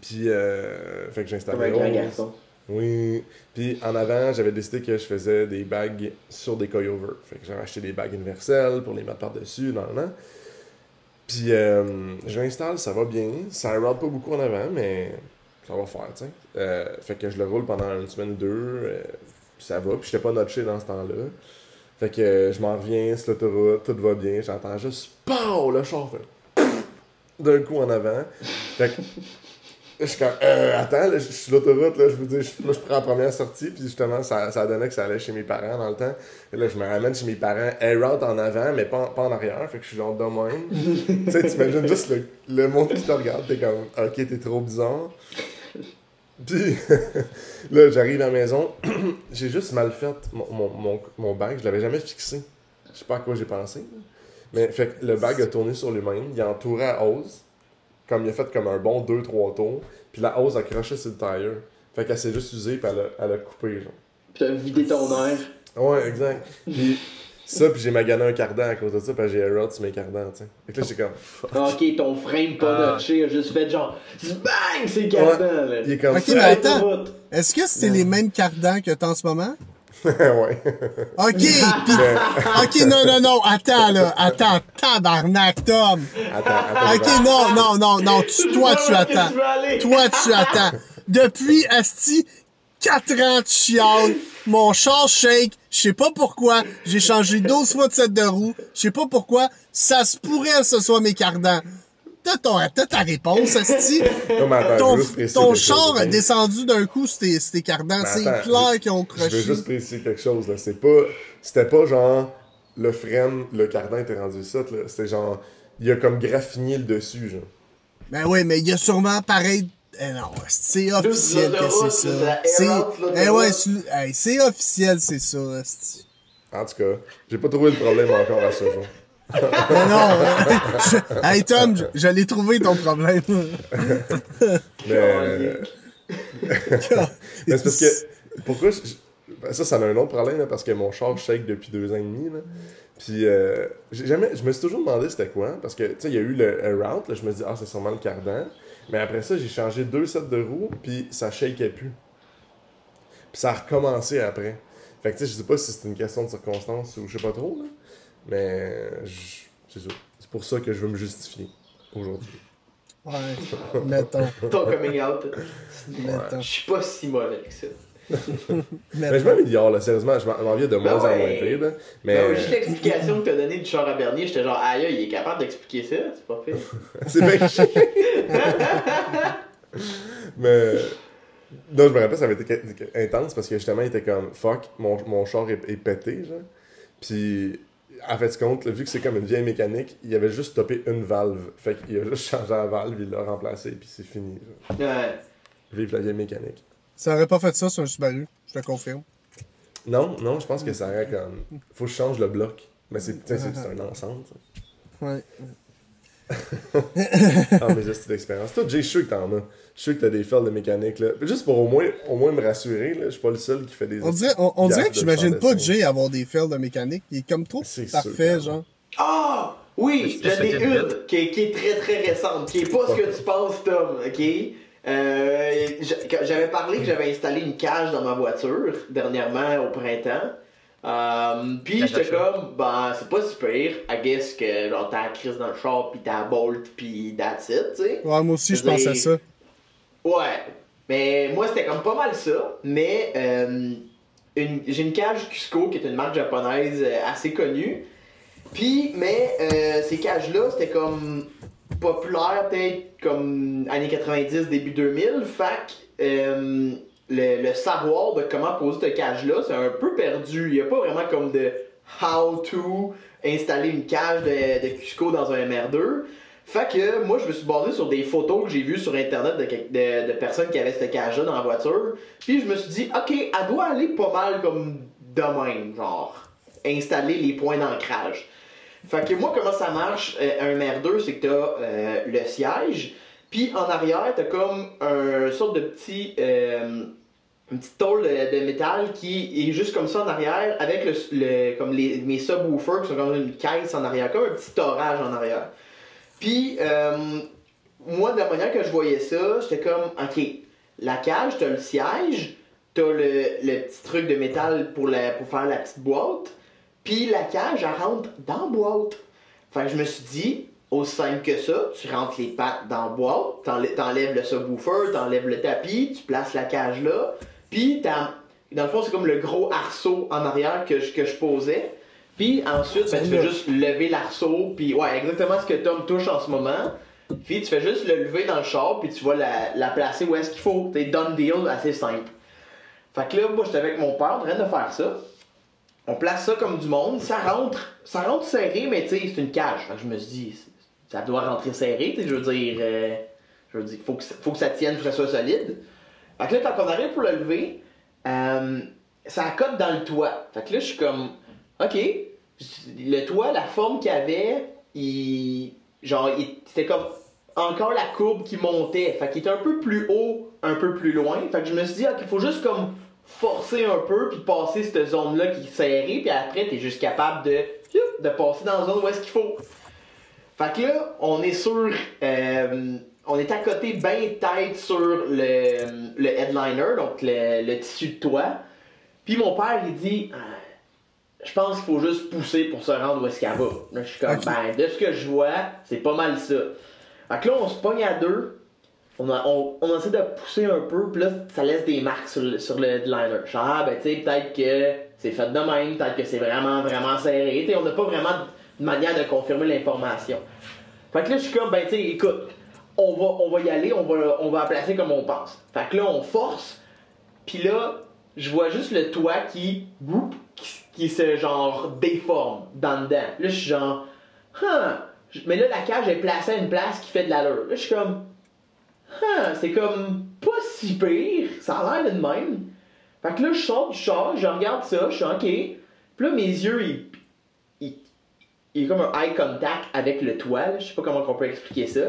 Puis, euh, fait que grand l'autre. garçon. Oui. Puis en avant, j'avais décidé que je faisais des bagues sur des coilovers. Fait que j'avais acheté des bagues universelles pour les mettre par-dessus, nan. Puis euh, je l'installe, ça va bien. Ça ride pas beaucoup en avant, mais ça va faire, tu sais. Euh, fait que je le roule pendant une semaine ou deux. euh, ça va. Puis j'étais pas notché dans ce temps-là. Fait que euh, je m'en reviens sur l'autoroute, tout va bien. J'entends juste POW! Le char fait d'un coup en avant. Fait que je suis comme, euh, attends, là, je suis sur l'autoroute, là, je vous dis, je- moi, je prends la première sortie, puis justement, ça, ça donnait que ça allait chez mes parents dans le temps. Et là, je me ramène chez mes parents, elle route en avant, mais pas, en- pas en arrière, fait que je suis genre de même. tu sais, t'imagines juste le, le monde qui te regarde, t'es comme, ok, t'es trop bizarre. Puis là, j'arrive à la maison, j'ai juste mal fait mon, mon, mon, mon bag, je l'avais jamais fixé. Je sais pas à quoi j'ai pensé. Mais fait que le bag a tourné sur lui-même, il a entouré la hose, comme il a fait comme un bon 2-3 tours, puis la hose a croché sur le tire. Fait qu'elle s'est juste usée, puis elle a, elle a coupé, genre. Puis t'as vidé ton air. Ouais, exact. Puis ça, puis j'ai magané un cardan à cause de ça, parce que j'ai un rod sur mes cardans, tu sais. Fait que là, j'étais comme, fuck. Ah, Ok, ton frame pas Ah. notché a juste fait genre bang, c'est cardant là. Il est comme Ok, ça. mais attends. Est-ce que c'est les mêmes cardans que t'as en ce moment? ouais. Ok, pis... Ok, non, non, non, attends, là. Attends, tabarnak, Tom. Attends, attends. Ok, non, non, non, non, tu, toi, tu attends. Toi, tu attends. Depuis, Asti, 4 ans, tu chiales. Mon char shake. Je sais pas pourquoi. J'ai changé 12 fois de set de roue. Je sais pas pourquoi. Ça se pourrait que ce soit mes cardans. T'as ton- t'as ta réponse, Asti. Non, mais attends, Ton, ton char a descendu d'un coup sur tes, cardans. C'est clair qu'ils ont Je veux croché. juste préciser quelque chose, là. C'est pas. C'était pas genre. Le frame, le cardan était rendu ça, là. C'était genre. Il a comme graffiné le dessus, genre. Ben oui, mais il y a sûrement pareil. Eh non, c'est officiel que c'est ça. c'est. Eh ouais, c'est hey, c'est officiel, c'est ça. En tout cas, j'ai pas trouvé le problème encore à ce jour. Mais non, je- hey Tom, je, je l'ai trouvé ton problème. Mais. euh, mais c'est parce que. Pourquoi. je- je- ça, ça a un autre problème, là, parce que mon char shake depuis deux ans et demi, là. Puis, euh, j'ai jamais, je me suis toujours demandé c'était quoi, parce que, tu sais, il y a eu le route, là, je me dis, ah, c'est sûrement le cardan. Mais après ça, j'ai changé deux sets de roues, puis ça shakeait plus. Puis ça a recommencé après. Fait que, tu sais, je sais pas si c'est une question de circonstance ou je sais pas trop, là. Mais, c'est ça. C'est pour ça que je veux me justifier aujourd'hui. Ouais, mettons, Ton coming out. mettons, Je suis pas si mauvais que ça. Mais je m'améliore, là, sérieusement, je m'en viens de moins en moins pire, là. Mais, Ben, juste l'explication que t'as donnée du char à Bernier, j'étais genre, aïe, il est capable d'expliquer ça, c'est pas fait. c'est bien chiant. Mais, non, je me rappelle, ça avait été intense parce que justement, il était comme, fuck, mon, mon char est, est pété, genre. Puis, en fait, compte, vu que c'est comme une vieille mécanique, il avait juste stoppé une valve. Fait qu'il a juste changé la valve, il l'a remplacé, puis c'est fini. genre. Ouais. Vive la vieille mécanique. Ça aurait pas fait ça sur un Subaru, je te confirme. Non, non, je pense que ça aurait comme. Faut que je change le bloc. Mais c'est un ensemble, ça. Ouais. Ah, mais j'ai cette expérience. Toi, Jay, je suis sûr que t'en as. Je suis sûr que t'as des fails de mécanique, là. Juste pour au moins, au moins me rassurer, là. Je suis pas le seul qui fait des. On dirait, on, on dirait que j'imagine pas dessin. Jay avoir des fails de mécanique. Il est comme trop C'est sûr parfait, genre. Ah! Oui, C'est j'en ai est une qui est, qui est très très récente, qui est pas ce que tu penses, Tom, ok? Euh, j'avais parlé que j'avais installé une cage dans ma voiture dernièrement au printemps. Euh, puis j'étais comme, ben c'est pas si pire. I guess que genre t'as la crise dans le char, puis t'as la bolt, puis that's it, tu sais. Ouais, moi aussi, je pense à ça. Ouais. Mais moi, c'était comme pas mal ça. Mais euh, une- j'ai une cage Cusco qui est une marque japonaise euh, assez connue. Puis, mais euh, ces cages-là, c'était comme populaire peut-être comme années 90, début 2000. Fac, euh, le, savoir de comment poser cette cage-là, c'est un peu perdu. Il n'y a pas vraiment comme de how to installer une cage de, de Cusco dans un MR2. Fait que moi, je me suis basé sur des photos que j'ai vues sur internet de, de, de personnes qui avaient cette cage-là dans la voiture. Puis je me suis dit, ok, elle doit aller pas mal comme de même, genre, installer les points d'ancrage. Fait que moi, comment ça marche, euh, un MR2, c'est que t'as euh, le siège, puis en arrière, t'as comme un sorte de petit. euh, une petite tôle de, métal qui est juste comme ça en arrière, avec le, comme les, mes subwoofers qui sont comme une caisse en arrière, comme un petit orage en arrière. Puis, euh, moi, de la manière que je voyais ça, j'étais comme, ok, la cage, t'as le siège, t'as le, le petit truc de métal pour, la, pour faire la petite boîte, puis la cage, elle rentre dans la boîte. Fait que je me suis dit, aussi simple que ça, tu rentres les pattes dans la boîte, t'enlè- t'enlèves le subwoofer, t'enlèves le tapis, tu places la cage là, puis t'as- dans le fond, c'est comme le gros arceau en arrière que je, que je posais. Puis ensuite, ben, tu fais juste lever l'arceau, puis ouais, exactement ce que Tom touche en ce moment. Puis tu fais juste le lever dans le char, puis tu vas la, la placer où est-ce qu'il faut. T'es done deal, assez simple. Fait que là, moi, j'étais avec mon père en train de faire ça. On place ça comme du monde, ça rentre, ça rentre serré, mais tu sais, c'est une cage. Fait que je me suis dit, ça doit rentrer serré, tu sais, je veux dire, euh, je veux dire, faut que, faut que ça tienne, faut que ça soit solide. Fait que là, quand on arrive pour le lever, euh, ça accote dans le toit. Fait que là, je suis comme, ok, le toit, la forme qu'il avait, il, genre, il- c'était comme encore la courbe qui montait. Fait qu'il était un peu plus haut, un peu plus loin. Fait que je me suis dit, ok, il faut juste comme forcer un peu, puis passer cette zone-là qui est serrée, puis après, t'es juste capable de, de passer dans la zone où est-ce qu'il faut. Fait que là, on est sur. euh, on est à côté, bien tête sur le, le headliner, donc le, le tissu de toit. Puis mon père, il dit Ah, Je pense qu'il faut juste pousser pour se rendre où est-ce qu'elle va. Là, je suis comme. Ben, de ce que je vois, c'est pas mal ça. Fait que là, on se pogne à deux. On, a- on, on essaie de pousser un peu, puis là, ça laisse des marques sur le, sur le headliner. Genre, ah, ben, tu sais, peut-être que c'est fait de même, peut-être que c'est vraiment, vraiment serré. Tu sais, on n'a pas vraiment de manière de confirmer l'information. Fait que là, je suis comme, ben, tu sais, écoute, on va, y aller, on va, la placer comme on pense. Fait que là, on force, puis là, je vois juste le toit qui, qui, qui se, genre, déforme dans dedans. Là, je suis genre, huh. Mais là, la cage est placée à une place qui fait de l'allure. Là, je suis comme, Huh, c'est comme pas si pire, ça a l'air de même. Fait que là, je sors du char, je regarde ça, je suis ok. Puis là, mes yeux, ils, ils, il y a comme un eye contact avec le toit, je sais pas comment on peut expliquer ça.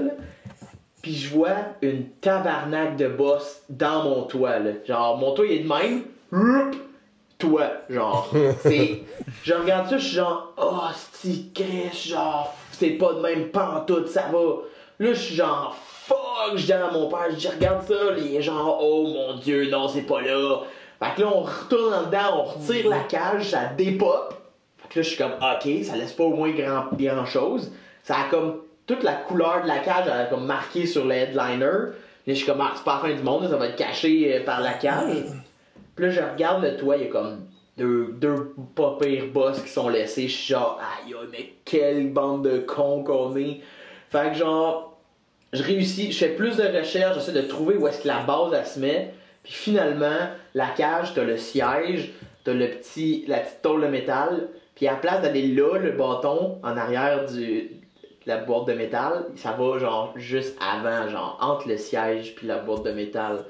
Puis je vois une tabarnak de boss dans mon toit. Là. Genre, mon toit il est de même. Rup, Toit, genre. C'est. Je regarde ça, je suis genre, oh, c'est Chris, genre, c'est pas de même pantoute, ça va. Là, je suis genre, fuck, je dis à mon père, je dis, regarde ça, les gens, oh mon dieu, non, c'est pas là. Fait que là, on retourne en dedans, on retire la cage, ça dépop. Fait que là, je suis comme, ok, ça laisse pas au moins grand, grand chose. Ça a comme, toute la couleur de la cage, elle comme marqué sur le headliner. Je suis comme, ah, c'est pas la fin du monde, ça va être caché euh, par la cage. Puis là, je regarde le toit, il y a comme deux, deux pas pires boss qui sont laissés. Je suis genre, aïe, mais quelle bande de cons qu'on est. Fait que genre, je réussis, je fais plus de recherches, j'essaie de trouver où est-ce que la base elle se met. Puis finalement, la cage, t'as le siège, t'as le petit, la petite tôle de métal. Puis à la place d'aller là, le bâton, en arrière du, la boîte de métal, ça va genre juste avant, genre entre le siège puis la boîte de métal.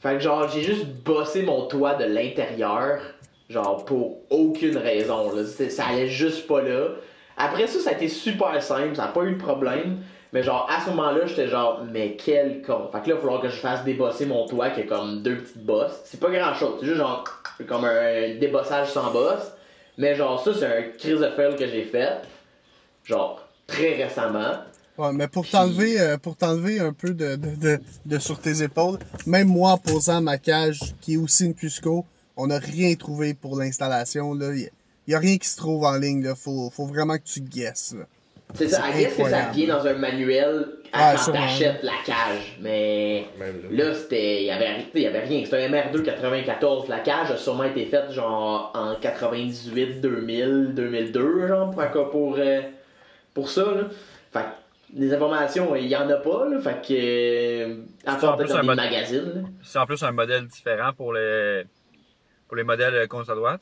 Fait que genre, j'ai juste bossé mon toit de l'intérieur, genre pour aucune raison. Là. Ça allait juste pas là. Après ça, ça a été super simple, ça n'a pas eu de problème. Mais genre, à ce moment-là, j'étais genre, mais quel con. Fait que là, il va falloir que je fasse débosser mon toit qui a comme deux petites bosses. C'est pas grand chose, c'est juste genre, comme un débossage sans bosse. Mais genre, ça, c'est un crise de que j'ai fait. Genre, très récemment. Ouais, mais pour t'enlever, euh, pour t'enlever un peu de, de, de, de sur tes épaules, même moi en posant ma cage, qui est aussi une Cusco, on n'a rien trouvé pour l'installation. Il y, a rien qui se trouve en ligne, là. Faut, faut vraiment que tu guesses. C'est ça, I guess que ça vient dans un manuel à Ouais, quand t'achètes la cage. Mais là. c'était. Il y avait, il y avait rien. C'était un MR2 94. La cage a sûrement été faite genre en 98, 2000, 2002, genre, pour, pour, euh, pour ça, là. Fait que les informations, il y en a pas, là. Fait que. euh, À part dans un des magazines. C'est en plus un modèle différent pour les, pour les modèles euh, contre droite?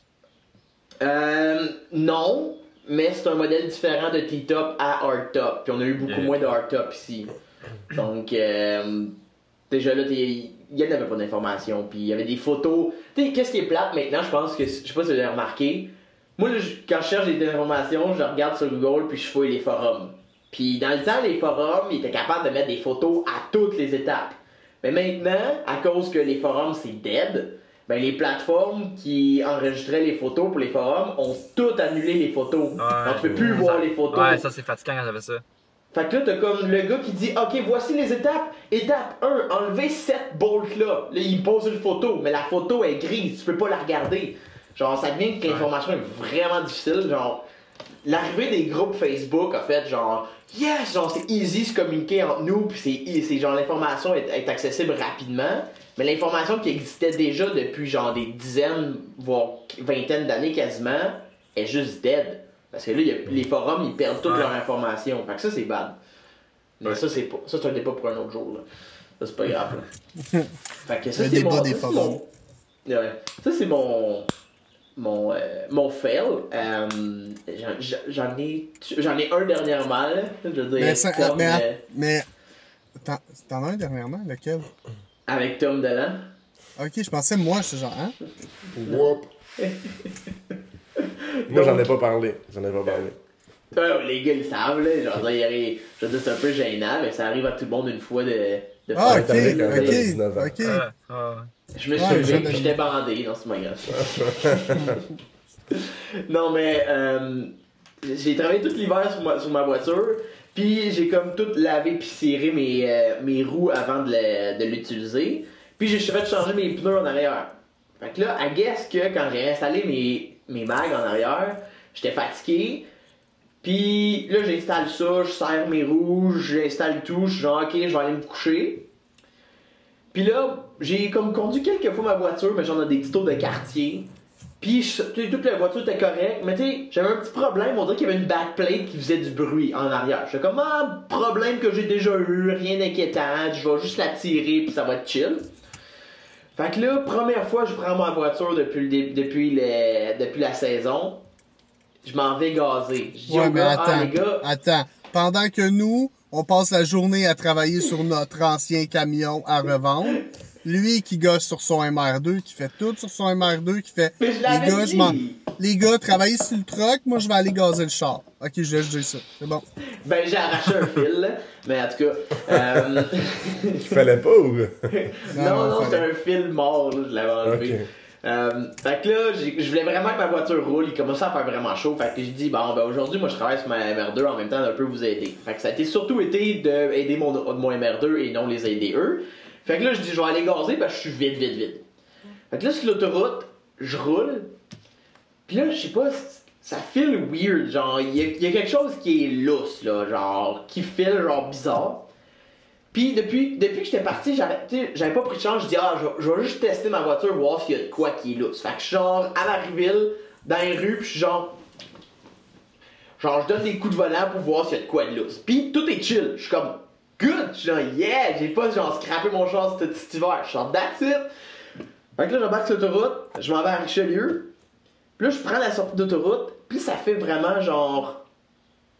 Euh, non, mais c'est un modèle différent de T-Top à Hardtop. Puis on a eu beaucoup Yeah. moins de Hardtop ici. Donc, euh, déjà là, il y en avait pas d'informations. Puis il y avait des photos. Tu sais, qu'est-ce qui est plate maintenant, je pense que, je sais pas si vous avez remarqué. Moi, là, quand je cherche des informations, je regarde sur Google puis je fouille les forums. Puis dans le temps, les forums, ils étaient capables de mettre des photos à toutes les étapes. Mais maintenant, à cause que les forums c'est dead, ben les plateformes qui enregistraient les photos pour les forums ont toutes annulé les photos. Donc tu peux plus Ça- voir les photos. Ouais, ça c'est fatigant quand j'avais ça. Fait que là, t'as comme le gars qui dit Ok, voici les étapes. Étape 1, enlever cette bolt là. Là, il pose une photo, mais la photo est grise, tu peux pas la regarder. Genre, ça devient que l'information est vraiment difficile. Genre, l'arrivée des groupes Facebook a fait genre Yes, genre, c'est easy se communiquer entre nous, puis c'est, c'est genre l'information est, est accessible rapidement. Mais l'information qui existait déjà depuis genre des dizaines, voire vingtaines d'années quasiment, est juste dead. Parce que là, il y a- les forums, ils perdent toute Ouais. leur information. Fait que ça, c'est bad. Mais Ouais. ça, c'est pas, ça, c'est un débat pour un autre jour. Là. Ça, c'est pas grave. Là. fait que ça, Le c'est débat mon, des ça, c'est forums. mon- Ouais. Ça, c'est mon. Mon, euh, mon fail. Euh, j'en- ai, j'en ai un dernièrement. Là. Je veux dire, Mais, ça, mais, euh, mais, t'en as un dernièrement, lequel? avec Tom Delan. Ok, je pensais moi, j'étais genre, hein? Whoop. Moi, j'en ai pas parlé. J'en ai pas parlé. Ouais, les gars, ils savent, là. Genre, je veux dire, c'est un peu gênant, mais ça arrive à tout le monde une fois de. de Ah, ok, t'avais quand même ok, 19 ans. ok. Ah, ah. Je me suis levé puis j'étais bandé, non, c'est pas grave. non, mais euh, j'ai travaillé tout l'hiver sur ma, sur ma voiture, puis j'ai comme tout lavé puis ciré mes, euh, mes roues avant de l'utiliser. Puis j'ai fait changer mes pneus en arrière. Fait que là, I guess que quand j'ai installé mes, mes mags en arrière, j'étais fatigué. Puis là, j'installe ça, je serre mes roues, j'installe tout, je suis genre, ok, je vais aller me coucher. Puis là, j'ai comme conduit quelques fois ma voiture, mais j'en ai des petits tours de quartier. Puis toute la voiture était correcte, mais tu sais, j'avais un petit problème, on dirait qu'il y avait une backplate qui faisait du bruit en arrière. J'étais comme, ah, problème que j'ai déjà eu, rien d'inquiétant, je vais juste la tirer puis ça va être chill. Fait que là, première fois que je prends ma voiture depuis, le depuis, depuis la saison, je m'en vais gazer. Je dis Ouais, mais gars, ah attends, les gars, attends. Pendant que nous, on passe la journée à travailler sur notre ancien camion à revendre, lui qui gosse sur son MR2, qui fait tout sur son MR2, qui fait mais je les gars, je les gars, travaillez sur le truck, moi je vais aller gazer le char. Ok, je laisse dire ça. C'est bon. Ben, j'ai arraché un fil, là. mais en tout cas. euh, Il fallait pas ou? non, non, c'était fallait- un fil mort, là, je l'avais enlevé. Euh, fait que là, je voulais vraiment que ma voiture roule, il commençait à faire vraiment chaud. Fait que j'ai dit, bon, ben aujourd'hui, moi je travaille sur ma MR2 en même temps d'un peu vous aider. Fait que ça a été surtout été d'aider mon, mon MR2 et non les aider eux. Fait que là, je dis, je vais aller gazer parce que je suis vite, vite, vite. Fait que là, sur l'autoroute, je roule. Puis là, je sais pas, ça file weird. Genre, il y, a- il y a quelque chose qui est lousse, là. Genre, qui file, genre, bizarre. Puis depuis, depuis que j'étais parti, j'avais pas pris de chance. Je dis, ah, je, vais- juste tester ma voiture, voir s'il y a de quoi qui est lousse. Fait que je genre à Marieville, dans les rues, puis je genre. Genre, je donne des coups de volant pour voir s'il y a de quoi de lousse. Puis tout est chill. Je suis comme, good. Je suis genre, yeah, j'ai pas genre scrappé mon char cet, hiver. Je suis genre, that's it. Fait que là, j'embarque sur l'autoroute, je m'en vais à Richelieu. Puis là, je prends la sortie d'autoroute, puis ça fait vraiment genre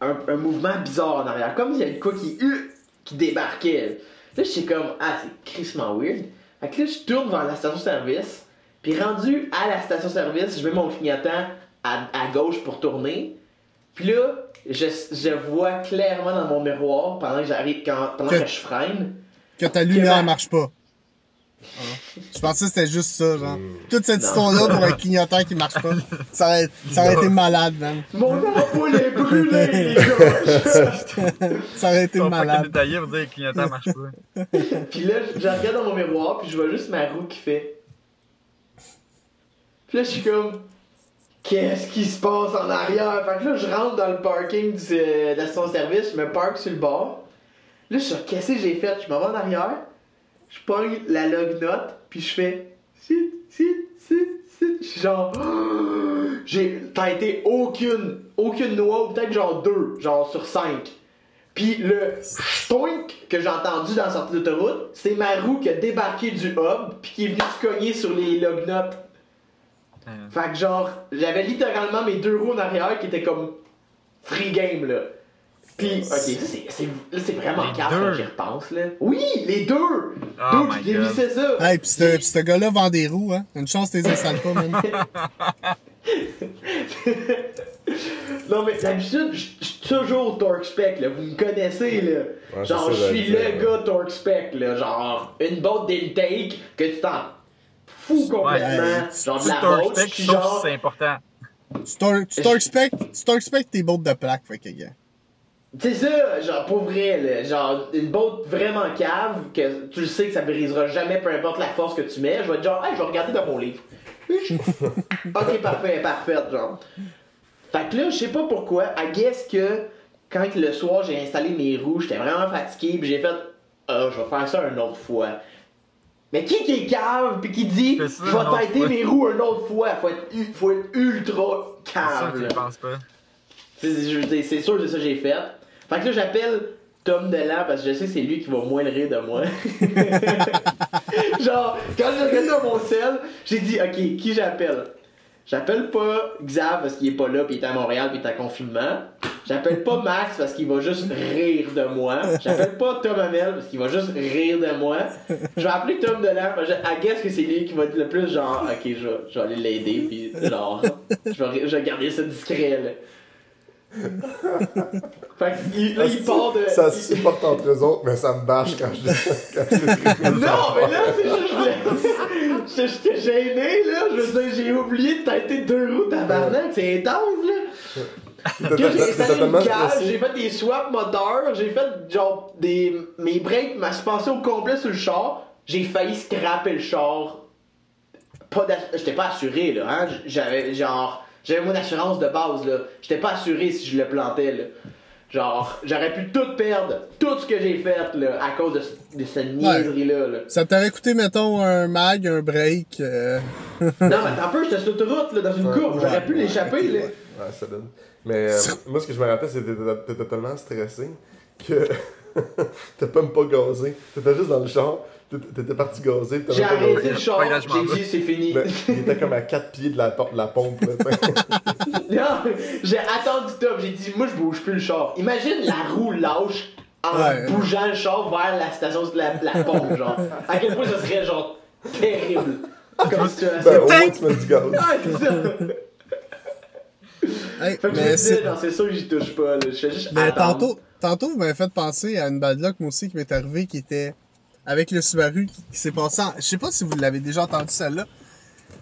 un, un mouvement bizarre en arrière. Comme s'il y avait de quoi qui, qui débarquait. Là, je suis comme, ah, c'est crissement weird. Fait que là, je tourne vers la station-service. Puis rendu à la station-service, je mets mon clignotant à, à gauche pour tourner. Puis là, je, je vois clairement dans mon miroir pendant que j'arrive, pendant Que- que je freine. Que ta lumière marche pas. Je pensais que c'était juste ça, genre. Toute cette histoire-là pour un clignotant qui marche pas. Ça aurait, ça aurait été malade, man. Mon ampoule est brûlée, les gars! Ça aurait été malade. détaillés pour dire que le clignotant marche pas. Puis là, je regarde dans mon miroir, puis je vois juste ma roue qui fait. Puis là, je suis comme. Qu'est-ce qui se passe en arrière? Fait que là, je rentre dans le parking du, euh, de la station-service, je me parque sur le bord. Là, je suis qu'est-ce que j'ai fait? Je m'en vais en arrière, je pogne la log note, puis je fais. Sit, sit, sit, sit. Je suis genre. J'ai. T'as été aucune, aucune noix, ou peut-être genre deux, genre sur cinq. Puis le stoink que j'ai entendu dans la sortie d'autoroute, c'est ma roue qui a débarqué du hub puis qui est venue se cogner sur les log notes. Euh, Fait que genre, j'avais littéralement mes deux roues en arrière qui étaient comme free game là. Puis, ok, c'est- c'est là, c'est vraiment calme j'y repense là. Oui, les deux! Oh je dévissais ça! Hey, pis ce gars-là vend des roues, hein. Une chance t'es installes pas, man. Non mais d'habitude, je je suis toujours Torque Spec là, vous me connaissez là. Ouais, genre, je suis le gars Torque Spec là, genre une botte d'intake que tu t'en fous complètement. Ouais. genre de Tu la botte, spec, genre. c'est important. Tu tor- tu torque-spec, tu torque-spec tes bottes de plaque, fait que, gars. C'est ça, genre pour vrai, là, genre une botte vraiment cave, que tu le sais que ça brisera jamais peu importe la force que tu mets, je vais être genre, hey, je vais regarder dans mon livre. ok, parfait, parfait, genre. Fait que là, je sais pas pourquoi, I guess que quand le soir j'ai installé mes roues, j'étais vraiment fatigué, puis j'ai fait, ah, je vais faire ça une autre fois. Mais qui qui est cave, puis qui dit, je vais fois. mes roues une autre fois, faut être, faut être ultra C'est cave. que pas. C'est veux dire, c'est sûr que c'est ça que j'ai fait. Fait que là, j'appelle Tom Delan parce que je sais que c'est lui qui va moins le rire de moi. Genre, quand j'ai regardé dans mon sel, j'ai dit, ok, qui j'appelle? J'appelle pas Xav parce qu'il est pas là, puis il est à Montréal, puis il est en confinement. J'appelle pas Max parce qu'il va juste rire de moi. J'appelle pas Tom Hamel parce qu'il va juste rire de moi. Je vais appeler Tom Delan parce que I guess que c'est lui qui va être le plus genre, ok, je vais, je vais aller l'aider, puis genre, je vais, je vais garder ça discret, là. Fait que, il- là, il part de. Ça il- se supporte entre eux autres, mais ça me bâche quand je, quand je Non, mais là, c'est juste, J'étais gêné, là. Je veux dire, j'ai oublié de têter deux roues tabarnak. C'est intense, là. J'ai une cage, stressé. j'ai fait des swaps moteurs, j'ai fait genre des. Mes breaks m'a passé au complet sur le char. J'ai failli scraper le char. Pas J'étais pas assuré, là, hein. J'avais genre. J'avais mon assurance de base, là. J'étais pas assuré si je le plantais, là. Genre, j'aurais pu tout perdre, tout ce que j'ai fait, là, à cause de, ce- de cette niaiserie-là, là. Ça t'aurait coûté, mettons, un mag, un break. euh, Non, mais attends un peu, j'étais sur l'autoroute, là, dans une Ouais, courbe, j'aurais pu l'échapper, là. Ouais, ça donne. Mais euh, moi, ce que je me rappelle, c'est que t'étais- tellement stressé que t'as pas même pas gazé. T'étais juste dans le char, t'étais- parti gazer, t'as J'ai arrêté le char, j'ai dit c'est fini. Mais il était comme à 4 pieds de la, la pompe, là. Non, j'ai attendu top, j'ai dit moi je bouge plus le char. Imagine la roue lâche en Ouais. bougeant le char vers la station de la, la pompe, genre. À quel point ça serait genre terrible. Comme situation. Ben, au moins, tu mets du gaz. C'est ça. hey, Fait que mais c'est- sûr que j'y touche pas, là. Je fais juste Mais attendre. tantôt, tantôt, vous m'avez fait penser à une bad luck, moi aussi, qui m'est arrivée, qui était avec le Subaru, qui, qui s'est passé en... Je sais pas si vous l'avez déjà entendu, celle-là.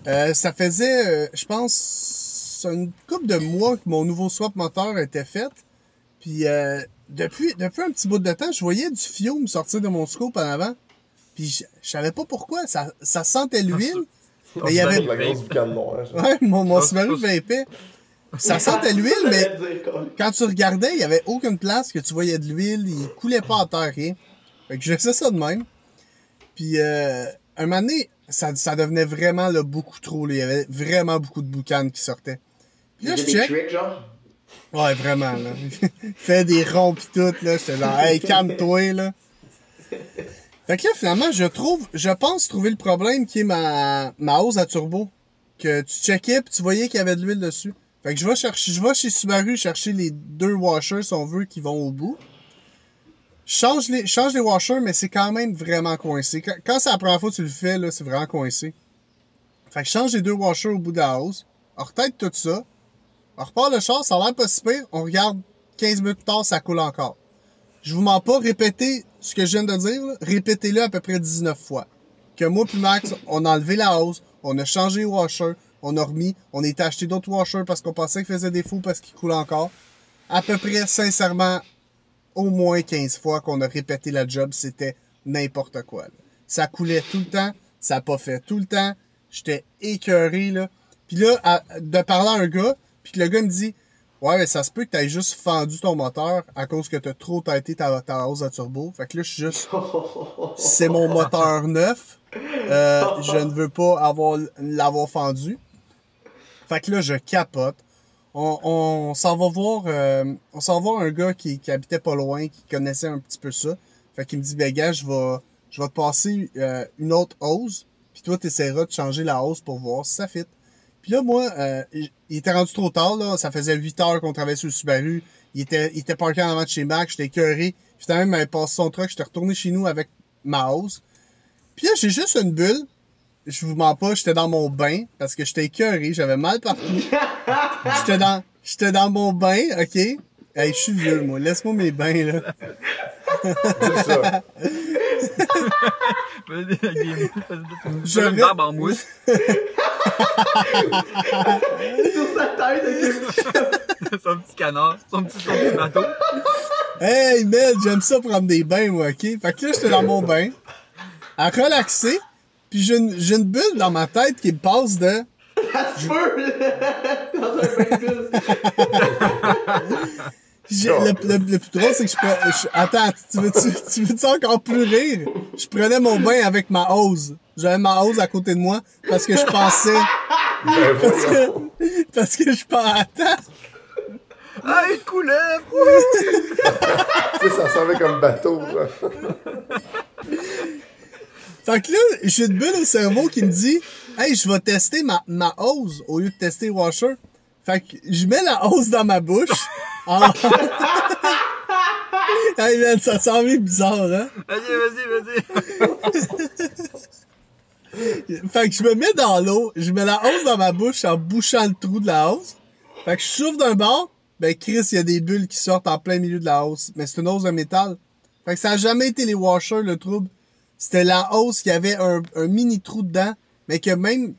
Euh, ça faisait, euh, je pense, une couple de mois que mon nouveau swap moteur était fait. Puis, euh, depuis, depuis un petit bout de temps, je voyais du fiume sortir de mon scope en avant. Puis, je, je savais pas pourquoi. Ça, ça sentait l'huile. Mais il y avait... La grosse boucane noire. genre. Ouais, mon, mon Ah, Subaru ça, vapait. Ça sentait l'huile, mais quand tu regardais, il y avait aucune place que tu voyais de l'huile, il coulait pas à terre, rien. Fait que je laissais ça de même. Puis, euh, un moment donné, ça, ça devenait vraiment là, beaucoup trop. là. Il y avait vraiment beaucoup de boucanes qui sortaient. Puis là, je des check. tricks, genre? Ouais, vraiment, là. Fait des ronds pis tout, là. J'étais genre, hey, calme-toi, là. Fait que là, finalement, je trouve, je pense trouver le problème qui est ma, ma hausse à turbo. Que tu checkais pis tu voyais qu'il y avait de l'huile dessus. Fait que je vais chercher, je vais chez Subaru chercher les deux washers, si on veut, qui vont au bout. Change les, change les washers, mais c'est quand même vraiment coincé. Quand, quand c'est la première fois que tu le fais, là, c'est vraiment coincé. Fait que change les deux washers au bout de la hausse. On retête tout ça. On repart le char, ça a l'air pas si pire. On regarde 15 minutes plus tard, ça coule encore. Je vous mens pas, répétez ce que je viens de dire, répétez-le à peu près 19 fois. Que moi puis Max, on a enlevé la hausse, on a changé les washers, on a remis, on a été acheter d'autres washers parce qu'on pensait qu'ils faisaient défaut parce qu'ils coulent encore. À peu près, sincèrement, au moins 15 fois qu'on a répété la job, c'était n'importe quoi. Ça coulait tout le temps, ça a pas fait tout le temps. J'étais écœuré, là. Puis là, de parler à un gars, puis que le gars me dit Ouais, mais ça se peut que t'aies juste fendu ton moteur à cause que t'as trop têté ta, ta hausse à turbo. Fait que là, je suis juste c'est mon moteur neuf. Euh, je ne veux pas avoir l'avoir fendu. Fait que là, je capote. On, on s'en va voir euh, on s'en va voir un gars qui, qui habitait pas loin, qui connaissait un petit peu ça. Fait qu'il me dit, ben gars, je vais, je vais te passer euh, une autre hausse. Puis toi, t'essaieras de changer la hausse pour voir si ça fit. Puis là, moi, euh, il il était rendu trop tard, là. Ça faisait 8 heures qu'on travaillait sur le Subaru. Il était, il était parké en avant de chez Mac. J'étais écœuré. Finalement, il m'avait passé son truck. J'étais retourné chez nous avec ma hausse. Puis là, j'ai juste une bulle. Je vous mens pas, j'étais dans mon bain parce que j'étais écœuré. J'avais mal partout. J'étais dans, j'étais dans mon bain, ok? Hey, je suis vieux, moi. Laisse-moi mes bains, là. Juste ça. Je une barbe en mousse. Sur sa tête avec son petit canard, son petit, son petit bateau. Hey, Mel, j'aime ça prendre des bains, moi, ok? Fait que là, j'étais dans mon bain, à relaxer, puis j'ai une, j'ai une bulle dans ma tête qui me passe de... Ça se peut, là. Dans un bain de bulle. j'ai- le, le- le plus drôle, c'est que je, pre- je- Attends, tu veux-tu tu veux encore plus rire? Je prenais mon bain avec ma hose. J'avais ma hose à côté de moi parce que je pensais... Ben Parce que, parce que je pensais... Attends! Ah, il coulait! Tu sais, ça servait comme bateau, genre. Fait que là, j'ai une bulle au cerveau qui me dit Hey, je vais tester ma, ma hose au lieu de tester le washer. Fait que je mets la hose dans ma bouche. Ah. hey man, ça semblait bizarre, hein? Vas-y, vas-y, vas-y. Fait que je me mets dans l'eau, je mets la hausse dans ma bouche en bouchant le trou de la hausse. Fait que je souffle d'un bord, ben Chris, il y a des bulles qui sortent en plein milieu de la hausse. Mais c'est une hausse de métal. Fait que ça a jamais été les washers, le trouble. C'était la hausse qui avait un, un mini trou dedans, mais que même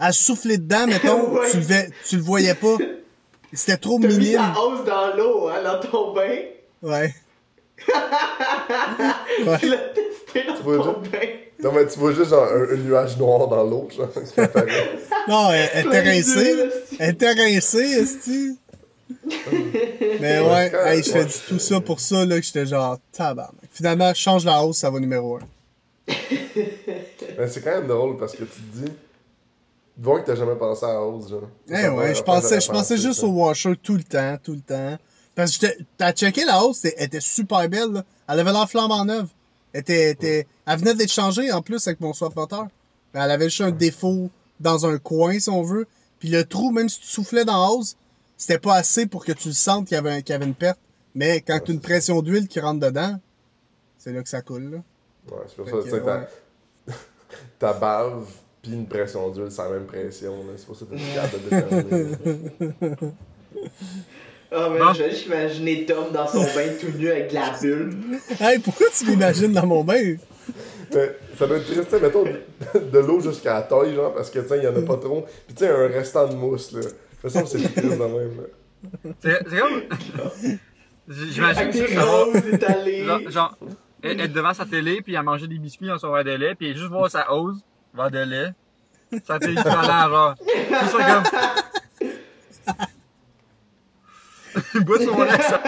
à souffler dedans, mettons, Ouais. tu, le, vais- tu le voyais pas. C'était trop T'as mis minime. ta hausse dans l'eau, hein, dans ton bain? Ouais. Tu l'as testé dans vois, ton bain. Non, mais tu vois juste genre un, un nuage noir dans l'eau, genre. Non, elle, elle était rincée. Elle était rincée, esti. Mais Ouais, hey, je fais tout ça pour ça, là, que j'étais genre, tabarnak. Finalement, change la hausse, ça va numéro un. Mais c'est quand même drôle parce que tu te dis. Vois que t'as jamais pensé à la hausse, genre. Eh ouais, je pensais, je pensais juste ça. au washer tout le temps, tout le temps. Parce que t'as checké la hausse, elle était super belle, là. Elle avait l'air flambant neuve. Elle était, était, elle venait d'être changée, en plus, avec mon swap moteur. Mais Elle avait juste un défaut dans un coin, si on veut. Puis le trou, même si tu soufflais dans la hausse, c'était pas assez pour que tu le sentes qu'il y y avait une perte. Mais quand t'as une pression d'huile qui rentre dedans, c'est là que ça coule, là. Ouais, c'est pour Fait ça, que, tu sais, ta, ouais. ta bave pis une pression d'huile, c'est la même pression, là. C'est pour ça que t'es capable de déterminer. Ah, mais j'ai juste imaginé Tom dans son bain tout nu avec de la bulle. Hey, pourquoi tu m'imagines dans mon bain? Mais ça doit être triste, tu sais, mettons, de, de l'eau jusqu'à la taille, genre, parce que, tu sais, il y en a pas trop. Pis tu sais, un restant de mousse, là. De toute façon, c'est plus triste de même. C'est c'est comme. J'imagine que ça va. Genre, genre, être être devant sa télé, puis à manger des biscuits dans son verre de lait, puis juste voir sa hausse, verre de lait. Ça fait équivalent, genre. Tout ça comme. Il boit son lait, ça.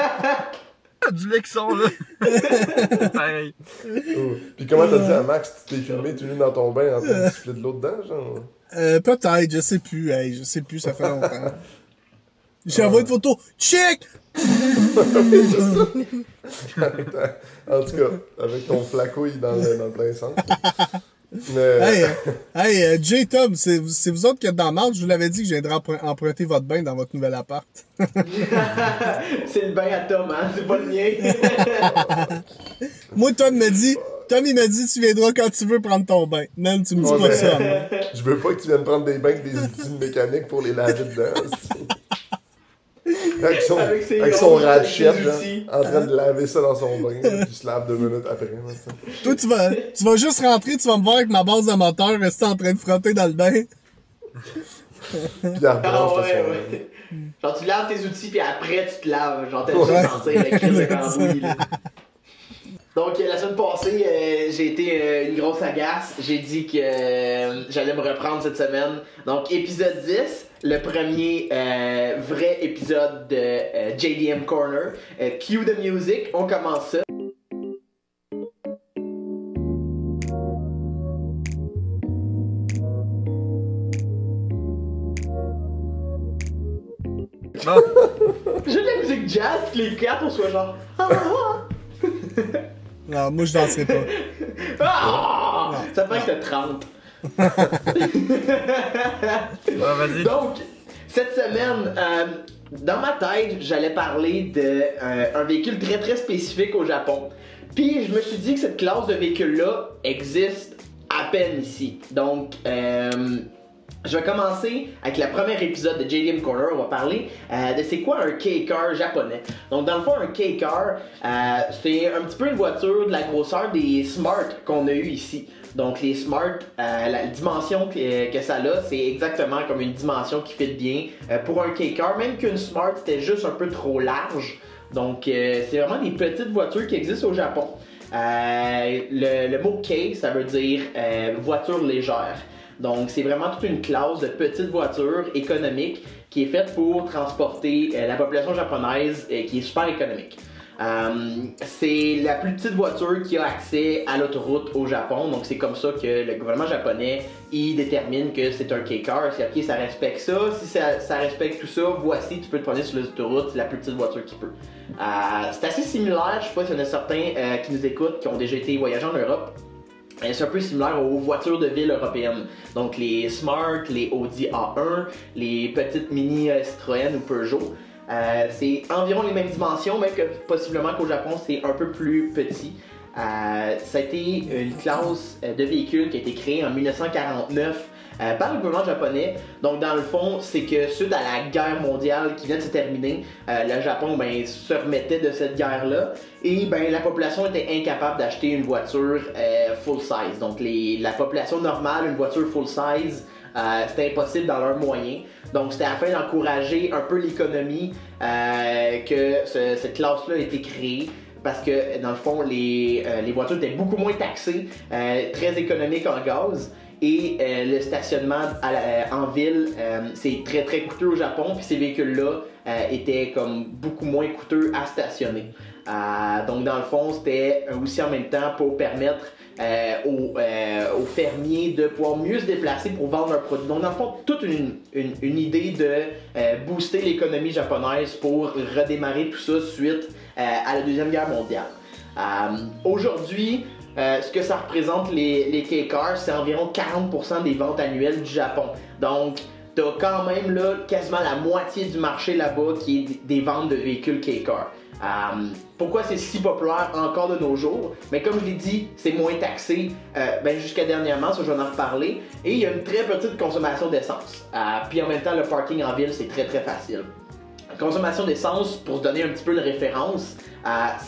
Du lait qui sort, là. Pareil. Oh. Pis comment t'as dit à Max, tu t'es filmé, tu nu dans ton bain en train de siffler de l'eau dedans, genre? Euh, peut-être, je sais plus, hey, je sais plus, ça fait longtemps. J'ai envoyé une photo, check! en tout cas, avec ton flacouille dans le, dans le plein centre. Mais. Hey, hey, euh, J. Tom, c'est vous c'est vous autres qui êtes dans la marge, je vous l'avais dit que je viendrais empr- emprunter votre bain dans votre nouvel appart. c'est le bain à Tom, hein, c'est pas le mien. Moi, Tom me dit, Tom, il m'a dit, tu viendras quand tu veux prendre ton bain. Non, tu me dis Ouais, pas ça, moi. Je veux pas que tu viennes prendre des bains avec des outils mécaniques pour les laver dedans. Avec son, Avec ses avec son grosses ratchet, là, en train de laver ça dans son bain, puis il se lave deux minutes après. là, ça. Toi, tu vas, tu vas juste rentrer, tu vas me voir avec ma base de moteur, rester en train de frotter dans le bain. Puis il Ah rebranche ouais. Genre, tu laves tes outils, puis après, tu te laves. Genre, t'as Ouais. juste sentir la crise de cambouis, là. Donc, euh, la semaine passée, euh, j'ai été euh, une grosse agace. J'ai dit que euh, j'allais me reprendre cette semaine. Donc, épisode 10, le premier vrai épisode de JDM Corner. Cue the music, on commence ça. J'ai de la musique jazz, les quatre, on soit genre. Non, moi, je danserai pas. ah. Ça fait que t'as 30. ouais, vas-y. Donc, cette semaine, euh, dans ma tête, j'allais parler de euh, véhicule très très spécifique au Japon. Puis je me suis dit que cette classe de véhicule-là existe à peine ici. Donc, euh, je vais commencer avec le premier épisode de JDM Corner. On va parler euh, de c'est quoi un K-Car japonais. Donc, dans le fond, un K-Car, euh, c'est un petit peu une voiture de la grosseur des Smart qu'on a eu ici. Donc, les Smart, euh, la dimension que, que ça a, c'est exactement comme une dimension qui fit bien pour un K-Car. Même qu'une Smart, c'était juste un peu trop large. Donc, c'est vraiment des petites voitures qui existent au Japon. Le, le mot K, ça veut dire voiture légère. Donc, c'est vraiment toute une classe de petites voitures économiques qui est faite pour transporter euh, la population japonaise euh, qui est super économique. Euh, c'est la plus petite voiture qui a accès à l'autoroute au Japon, donc c'est comme ça que le gouvernement japonais il détermine que c'est un K-car. C'est ok, ça respecte ça. Si ça, respecte tout ça, voici, tu peux te promener sur les autoroutes, c'est la plus petite voiture qui peut. C'est assez similaire, je sais pas s'il y en a certains qui nous écoutent qui ont déjà été voyager en Europe. C'est un peu similaire aux voitures de ville européennes. Donc les Smart, les Audi A1, les petites mini euh, Citroën ou Peugeot. Euh, c'est environ les mêmes dimensions, mais que possiblement qu'au Japon, c'est un peu plus petit. Euh, ça a été une classe euh, de véhicule qui a été créée en 1949 euh, par le gouvernement japonais. Donc, dans le fond, c'est que suite à la guerre mondiale qui vient de se terminer, euh, le Japon ben, se remettait de cette guerre-là et ben, la population était incapable d'acheter une voiture euh, full size. Donc, les- la population normale, une voiture full size, c'était impossible dans leurs moyens. Donc, c'était afin d'encourager un peu l'économie que ce- cette classe-là a été créée. Parce que, dans le fond, les, les voitures étaient beaucoup moins taxées, très économiques en gaz. Et euh, le stationnement euh, en ville, euh, c'est très très coûteux au Japon. Puis ces véhicules-là étaient comme beaucoup moins coûteux à stationner. Donc, dans le fond, c'était aussi en même temps pour permettre aux, fermiers de pouvoir mieux se déplacer pour vendre leurs produits. Donc, dans le fond, toute une, une- idée de booster l'économie japonaise pour redémarrer tout ça suite à la Deuxième Guerre mondiale. Aujourd'hui, euh, ce que ça représente les, les K-Cars, c'est environ 40% des ventes annuelles du Japon. Donc, t'as quand même là quasiment la moitié du marché là-bas qui est des ventes de véhicules K-Car. Euh, pourquoi c'est si populaire encore de nos jours? Mais comme je l'ai dit, c'est moins taxé euh, ben, jusqu'à dernièrement, ça je vais en reparler. Et il y a une très petite consommation d'essence. Euh, puis en même temps, le parking en ville, c'est très très facile. Consommation d'essence, pour se donner un petit peu de référence,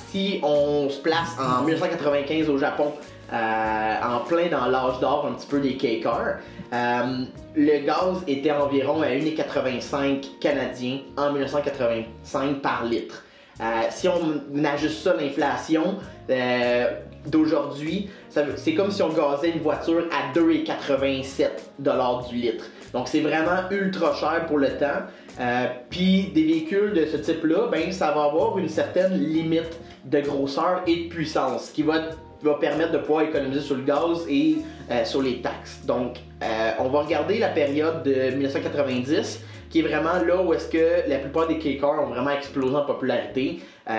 si on se place en 1995 au Japon, euh, en plein dans l'âge d'or un petit peu des K-Cars, euh, le gaz était environ à 1,85 canadiens en 1985 par litre. Euh, si on ajuste ça l'inflation euh, d'aujourd'hui, c'est comme si on gazait une voiture à 2,87 du litre. Donc c'est vraiment ultra cher pour le temps. Euh, Puis des véhicules de ce type-là, ben ça va avoir une certaine limite de grosseur et de puissance, ce qui va, permettre de pouvoir économiser sur le gaz et euh, sur les taxes. Donc euh, on va regarder la période de 1990 qui est vraiment là où est-ce que la plupart des K-Cars ont vraiment explosé en popularité, ben,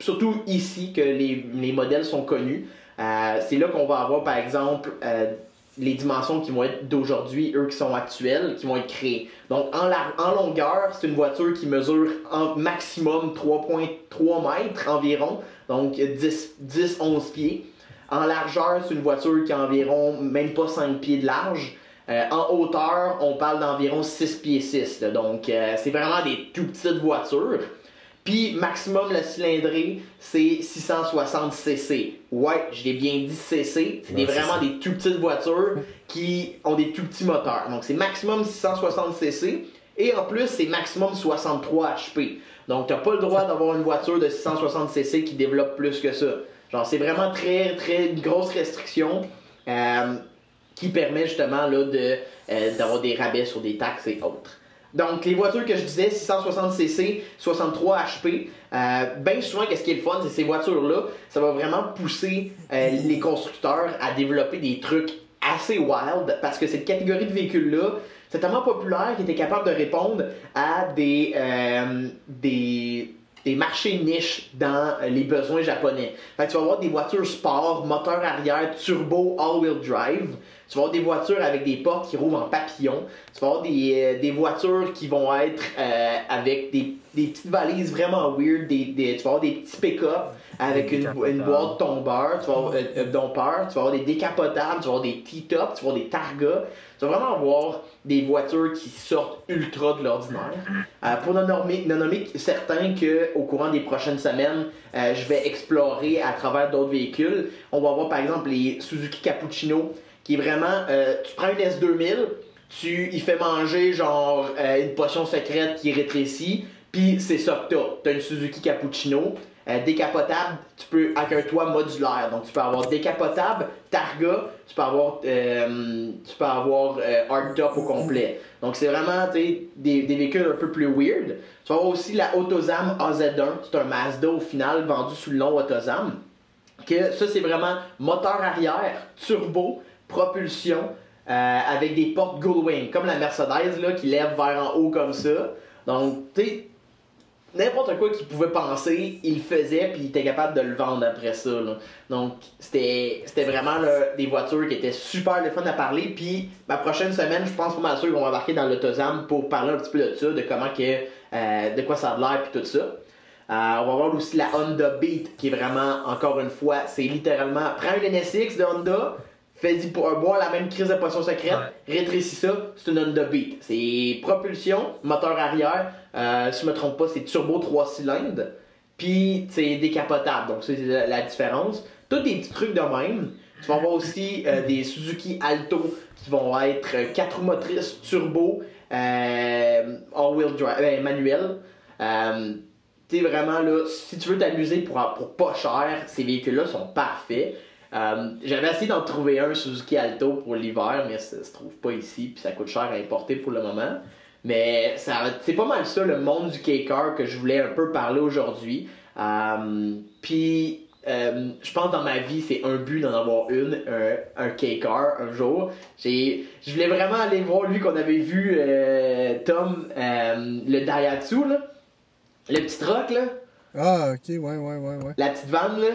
surtout ici que les, les modèles sont connus. C'est là qu'on va avoir par exemple euh, les dimensions qui vont être d'aujourd'hui, eux qui sont actuelles, qui vont être créées. Donc en, en longueur, c'est une voiture qui mesure en maximum 3.3 mètres environ, donc 10-11 pieds. En largeur, c'est une voiture qui a environ même pas 5 pieds de large. Euh, en hauteur, on parle d'environ 6 pieds 6. là. donc, euh, c'est vraiment des tout petites voitures. Puis, maximum, la cylindrée, c'est 660 cc. Ouais, je l'ai bien dit cc. C'est vraiment des tout petites voitures qui ont des tout petits moteurs. Donc, c'est maximum 660 cc. Et en plus, c'est maximum 63 HP. Donc, t'as pas le droit d'avoir une voiture de 660 cc qui développe plus que ça. Genre, c'est vraiment très, très une grosse restriction. euh, qui permet justement là, de, euh, d'avoir des rabais sur des taxes et autres. Donc, les voitures que je disais, 660cc, 63 HP, bien souvent, qu'est-ce qui est le fun, c'est ces voitures-là, ça va vraiment pousser euh, les constructeurs à développer des trucs assez wild parce que cette catégorie de véhicules-là, c'est tellement populaire qu'ils étaient capables de répondre à des, euh, des marchés niches dans euh, les besoins japonais. Fait que tu vas avoir des voitures sport, moteur arrière, turbo, all-wheel drive. Tu vas avoir des voitures avec des portes qui rouvrent en papillon. Tu vas avoir des, euh, des voitures qui vont être euh, avec des, des petites valises vraiment weird. Des, des- tu vas avoir des petits pick-up avec une, une boîte tombeur. Tu vas avoir, euh, dompeur. Tu vas avoir des décapotables. Tu vas avoir des T-tops. Tu vas avoir des Targa. Tu vas vraiment avoir des voitures qui sortent ultra de l'ordinaire. Euh, pour ne nommer, nommer certains qu'au courant des prochaines semaines, euh, je vais explorer à travers d'autres véhicules. On va voir par exemple les Suzuki Cappuccino, qui est vraiment, euh, tu prends une S2000, tu y fais manger genre euh, une potion secrète qui rétrécit, puis c'est ça que t'as. T'as une Suzuki Cappuccino. euh, décapotable, tu peux avec un toit modulaire. Donc tu peux avoir décapotable, Targa, tu peux avoir tu peux avoir hardtop au complet. Donc c'est vraiment des, des véhicules un peu plus weird. Tu vas avoir aussi la Autozam AZ1, c'est un Mazda au final vendu sous le nom Autozam. Que ça c'est vraiment moteur arrière, turbo, propulsion, euh, avec des portes Gullwing, comme la Mercedes là, qui lève vers en haut comme ça. Donc tu sais, n'importe quoi qu'il pouvait penser, il le faisait, puis il était capable de le vendre après ça. Donc, c'était vraiment des voitures qui étaient super le fun à parler. Puis, ma prochaine semaine, je pense pas mal sûr qu'on va embarquer dans l'autozam pour parler un petit peu de ça, de comment que, euh, de quoi ça a l'air, puis tout ça. Euh, on va voir aussi la Honda Beat, qui est vraiment, encore une fois, c'est littéralement, prends une NSX de Honda, fais-y pour boire la même crise de poisson secrète, rétrécis ça, c'est une Honda Beat. C'est propulsion, moteur arrière, euh, si je me trompe pas, c'est turbo 3 cylindres, puis c'est décapotable, donc c'est la, la différence. Tous des petits trucs de même. Tu vas avoir aussi euh, des Suzuki Alto qui vont être 4 roues motrices turbo, euh, all-wheel drive, euh, manuel. Euh, tu vraiment là, si tu veux t'amuser pour, pour pas cher, ces véhicules-là sont parfaits. Euh, J'avais essayé d'en trouver un Suzuki Alto pour l'hiver, mais ça se trouve pas ici, puis ça coûte cher à importer pour le moment. Mais ça- c'est pas mal ça le monde du K-Car que je voulais un peu parler aujourd'hui. Euh, puis euh, je pense dans ma vie, c'est un but d'en avoir une, un, un K-Car un jour. J'ai, je voulais vraiment aller voir lui qu'on avait vu, euh, Tom, euh, le Daihatsu, là. le petit truck, là. Ah, ok, ouais, ouais, ouais, ouais. la petite vanne là.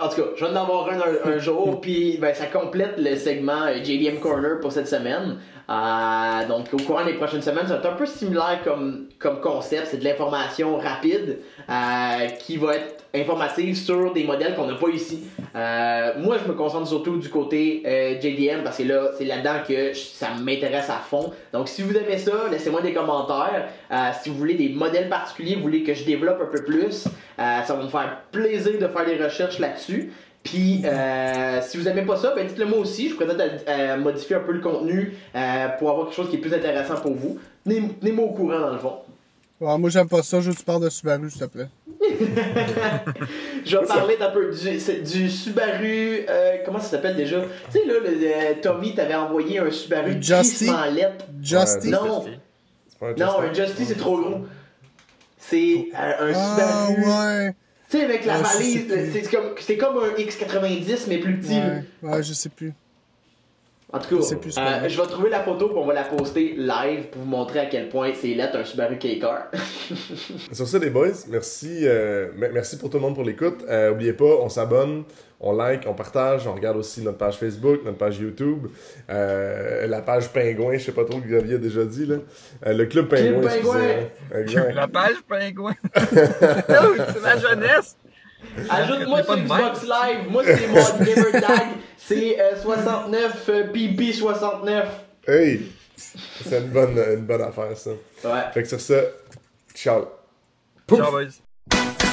En tout cas, je vais en avoir un un, un jour, puis ben, ça complète le segment euh, JDM Corner pour cette semaine. Euh, donc, au courant des prochaines semaines, ça va être un peu similaire comme, comme concept. C'est de l'information rapide euh, qui va être informative sur des modèles qu'on n'a pas ici. Euh, moi, je me concentre surtout du côté JDM parce que là, c'est là-dedans que ça m'intéresse à fond. Donc, si vous aimez ça, laissez-moi des commentaires. Si vous voulez des modèles particuliers, vous voulez que je développe un peu plus, ça va me faire plaisir de faire des recherches là-dessus. Puis, euh, si vous aimez pas ça, ben dites-le moi aussi. Je pourrais peut-être euh, modifier un peu le contenu euh, pour avoir quelque chose qui est plus intéressant pour vous. Tenez- Tenez-moi au courant, dans le fond. Ouais, moi, j'aime pas ça. Je veux que tu parles de Subaru, s'il te plaît. Je vais parler d'un peu du, Subaru. euh, comment ça s'appelle déjà? Tu sais, là, le, Tommy t'avait envoyé un Subaru Justy? Justy? Non, un non, un Justy, c'est trop gros. C'est euh, un Ah, Subaru. ouais. Tu sais, avec la valise, c'est comme, c'est comme un X90, mais plus petit. Ouais, ouais, je sais plus. En tout cas, plus euh, je vais trouver la photo puis on va la poster live pour vous montrer à quel point c'est lettre un Subaru K-Car. Sur ça, les boys, merci, euh, me- merci pour tout le monde pour l'écoute. Euh, oubliez pas, on s'abonne, on like, on partage, on regarde aussi notre page Facebook, notre page YouTube, euh, la page Pingouin, je sais pas trop ce que Xavier a déjà dit, là. Euh, le Club Pingouin, Pingouin. hein. Exact. La page pingouin. C'est ma jeunesse. Ajoute-moi Pas sur Xbox Live. Moi, c'est mon gamer tag. C'est euh, 69 euh, PP69. Hey! C'est une bonne, une bonne affaire, ça. Ouais. Fait que sur ça, ciao! Pouf! Ciao, boys.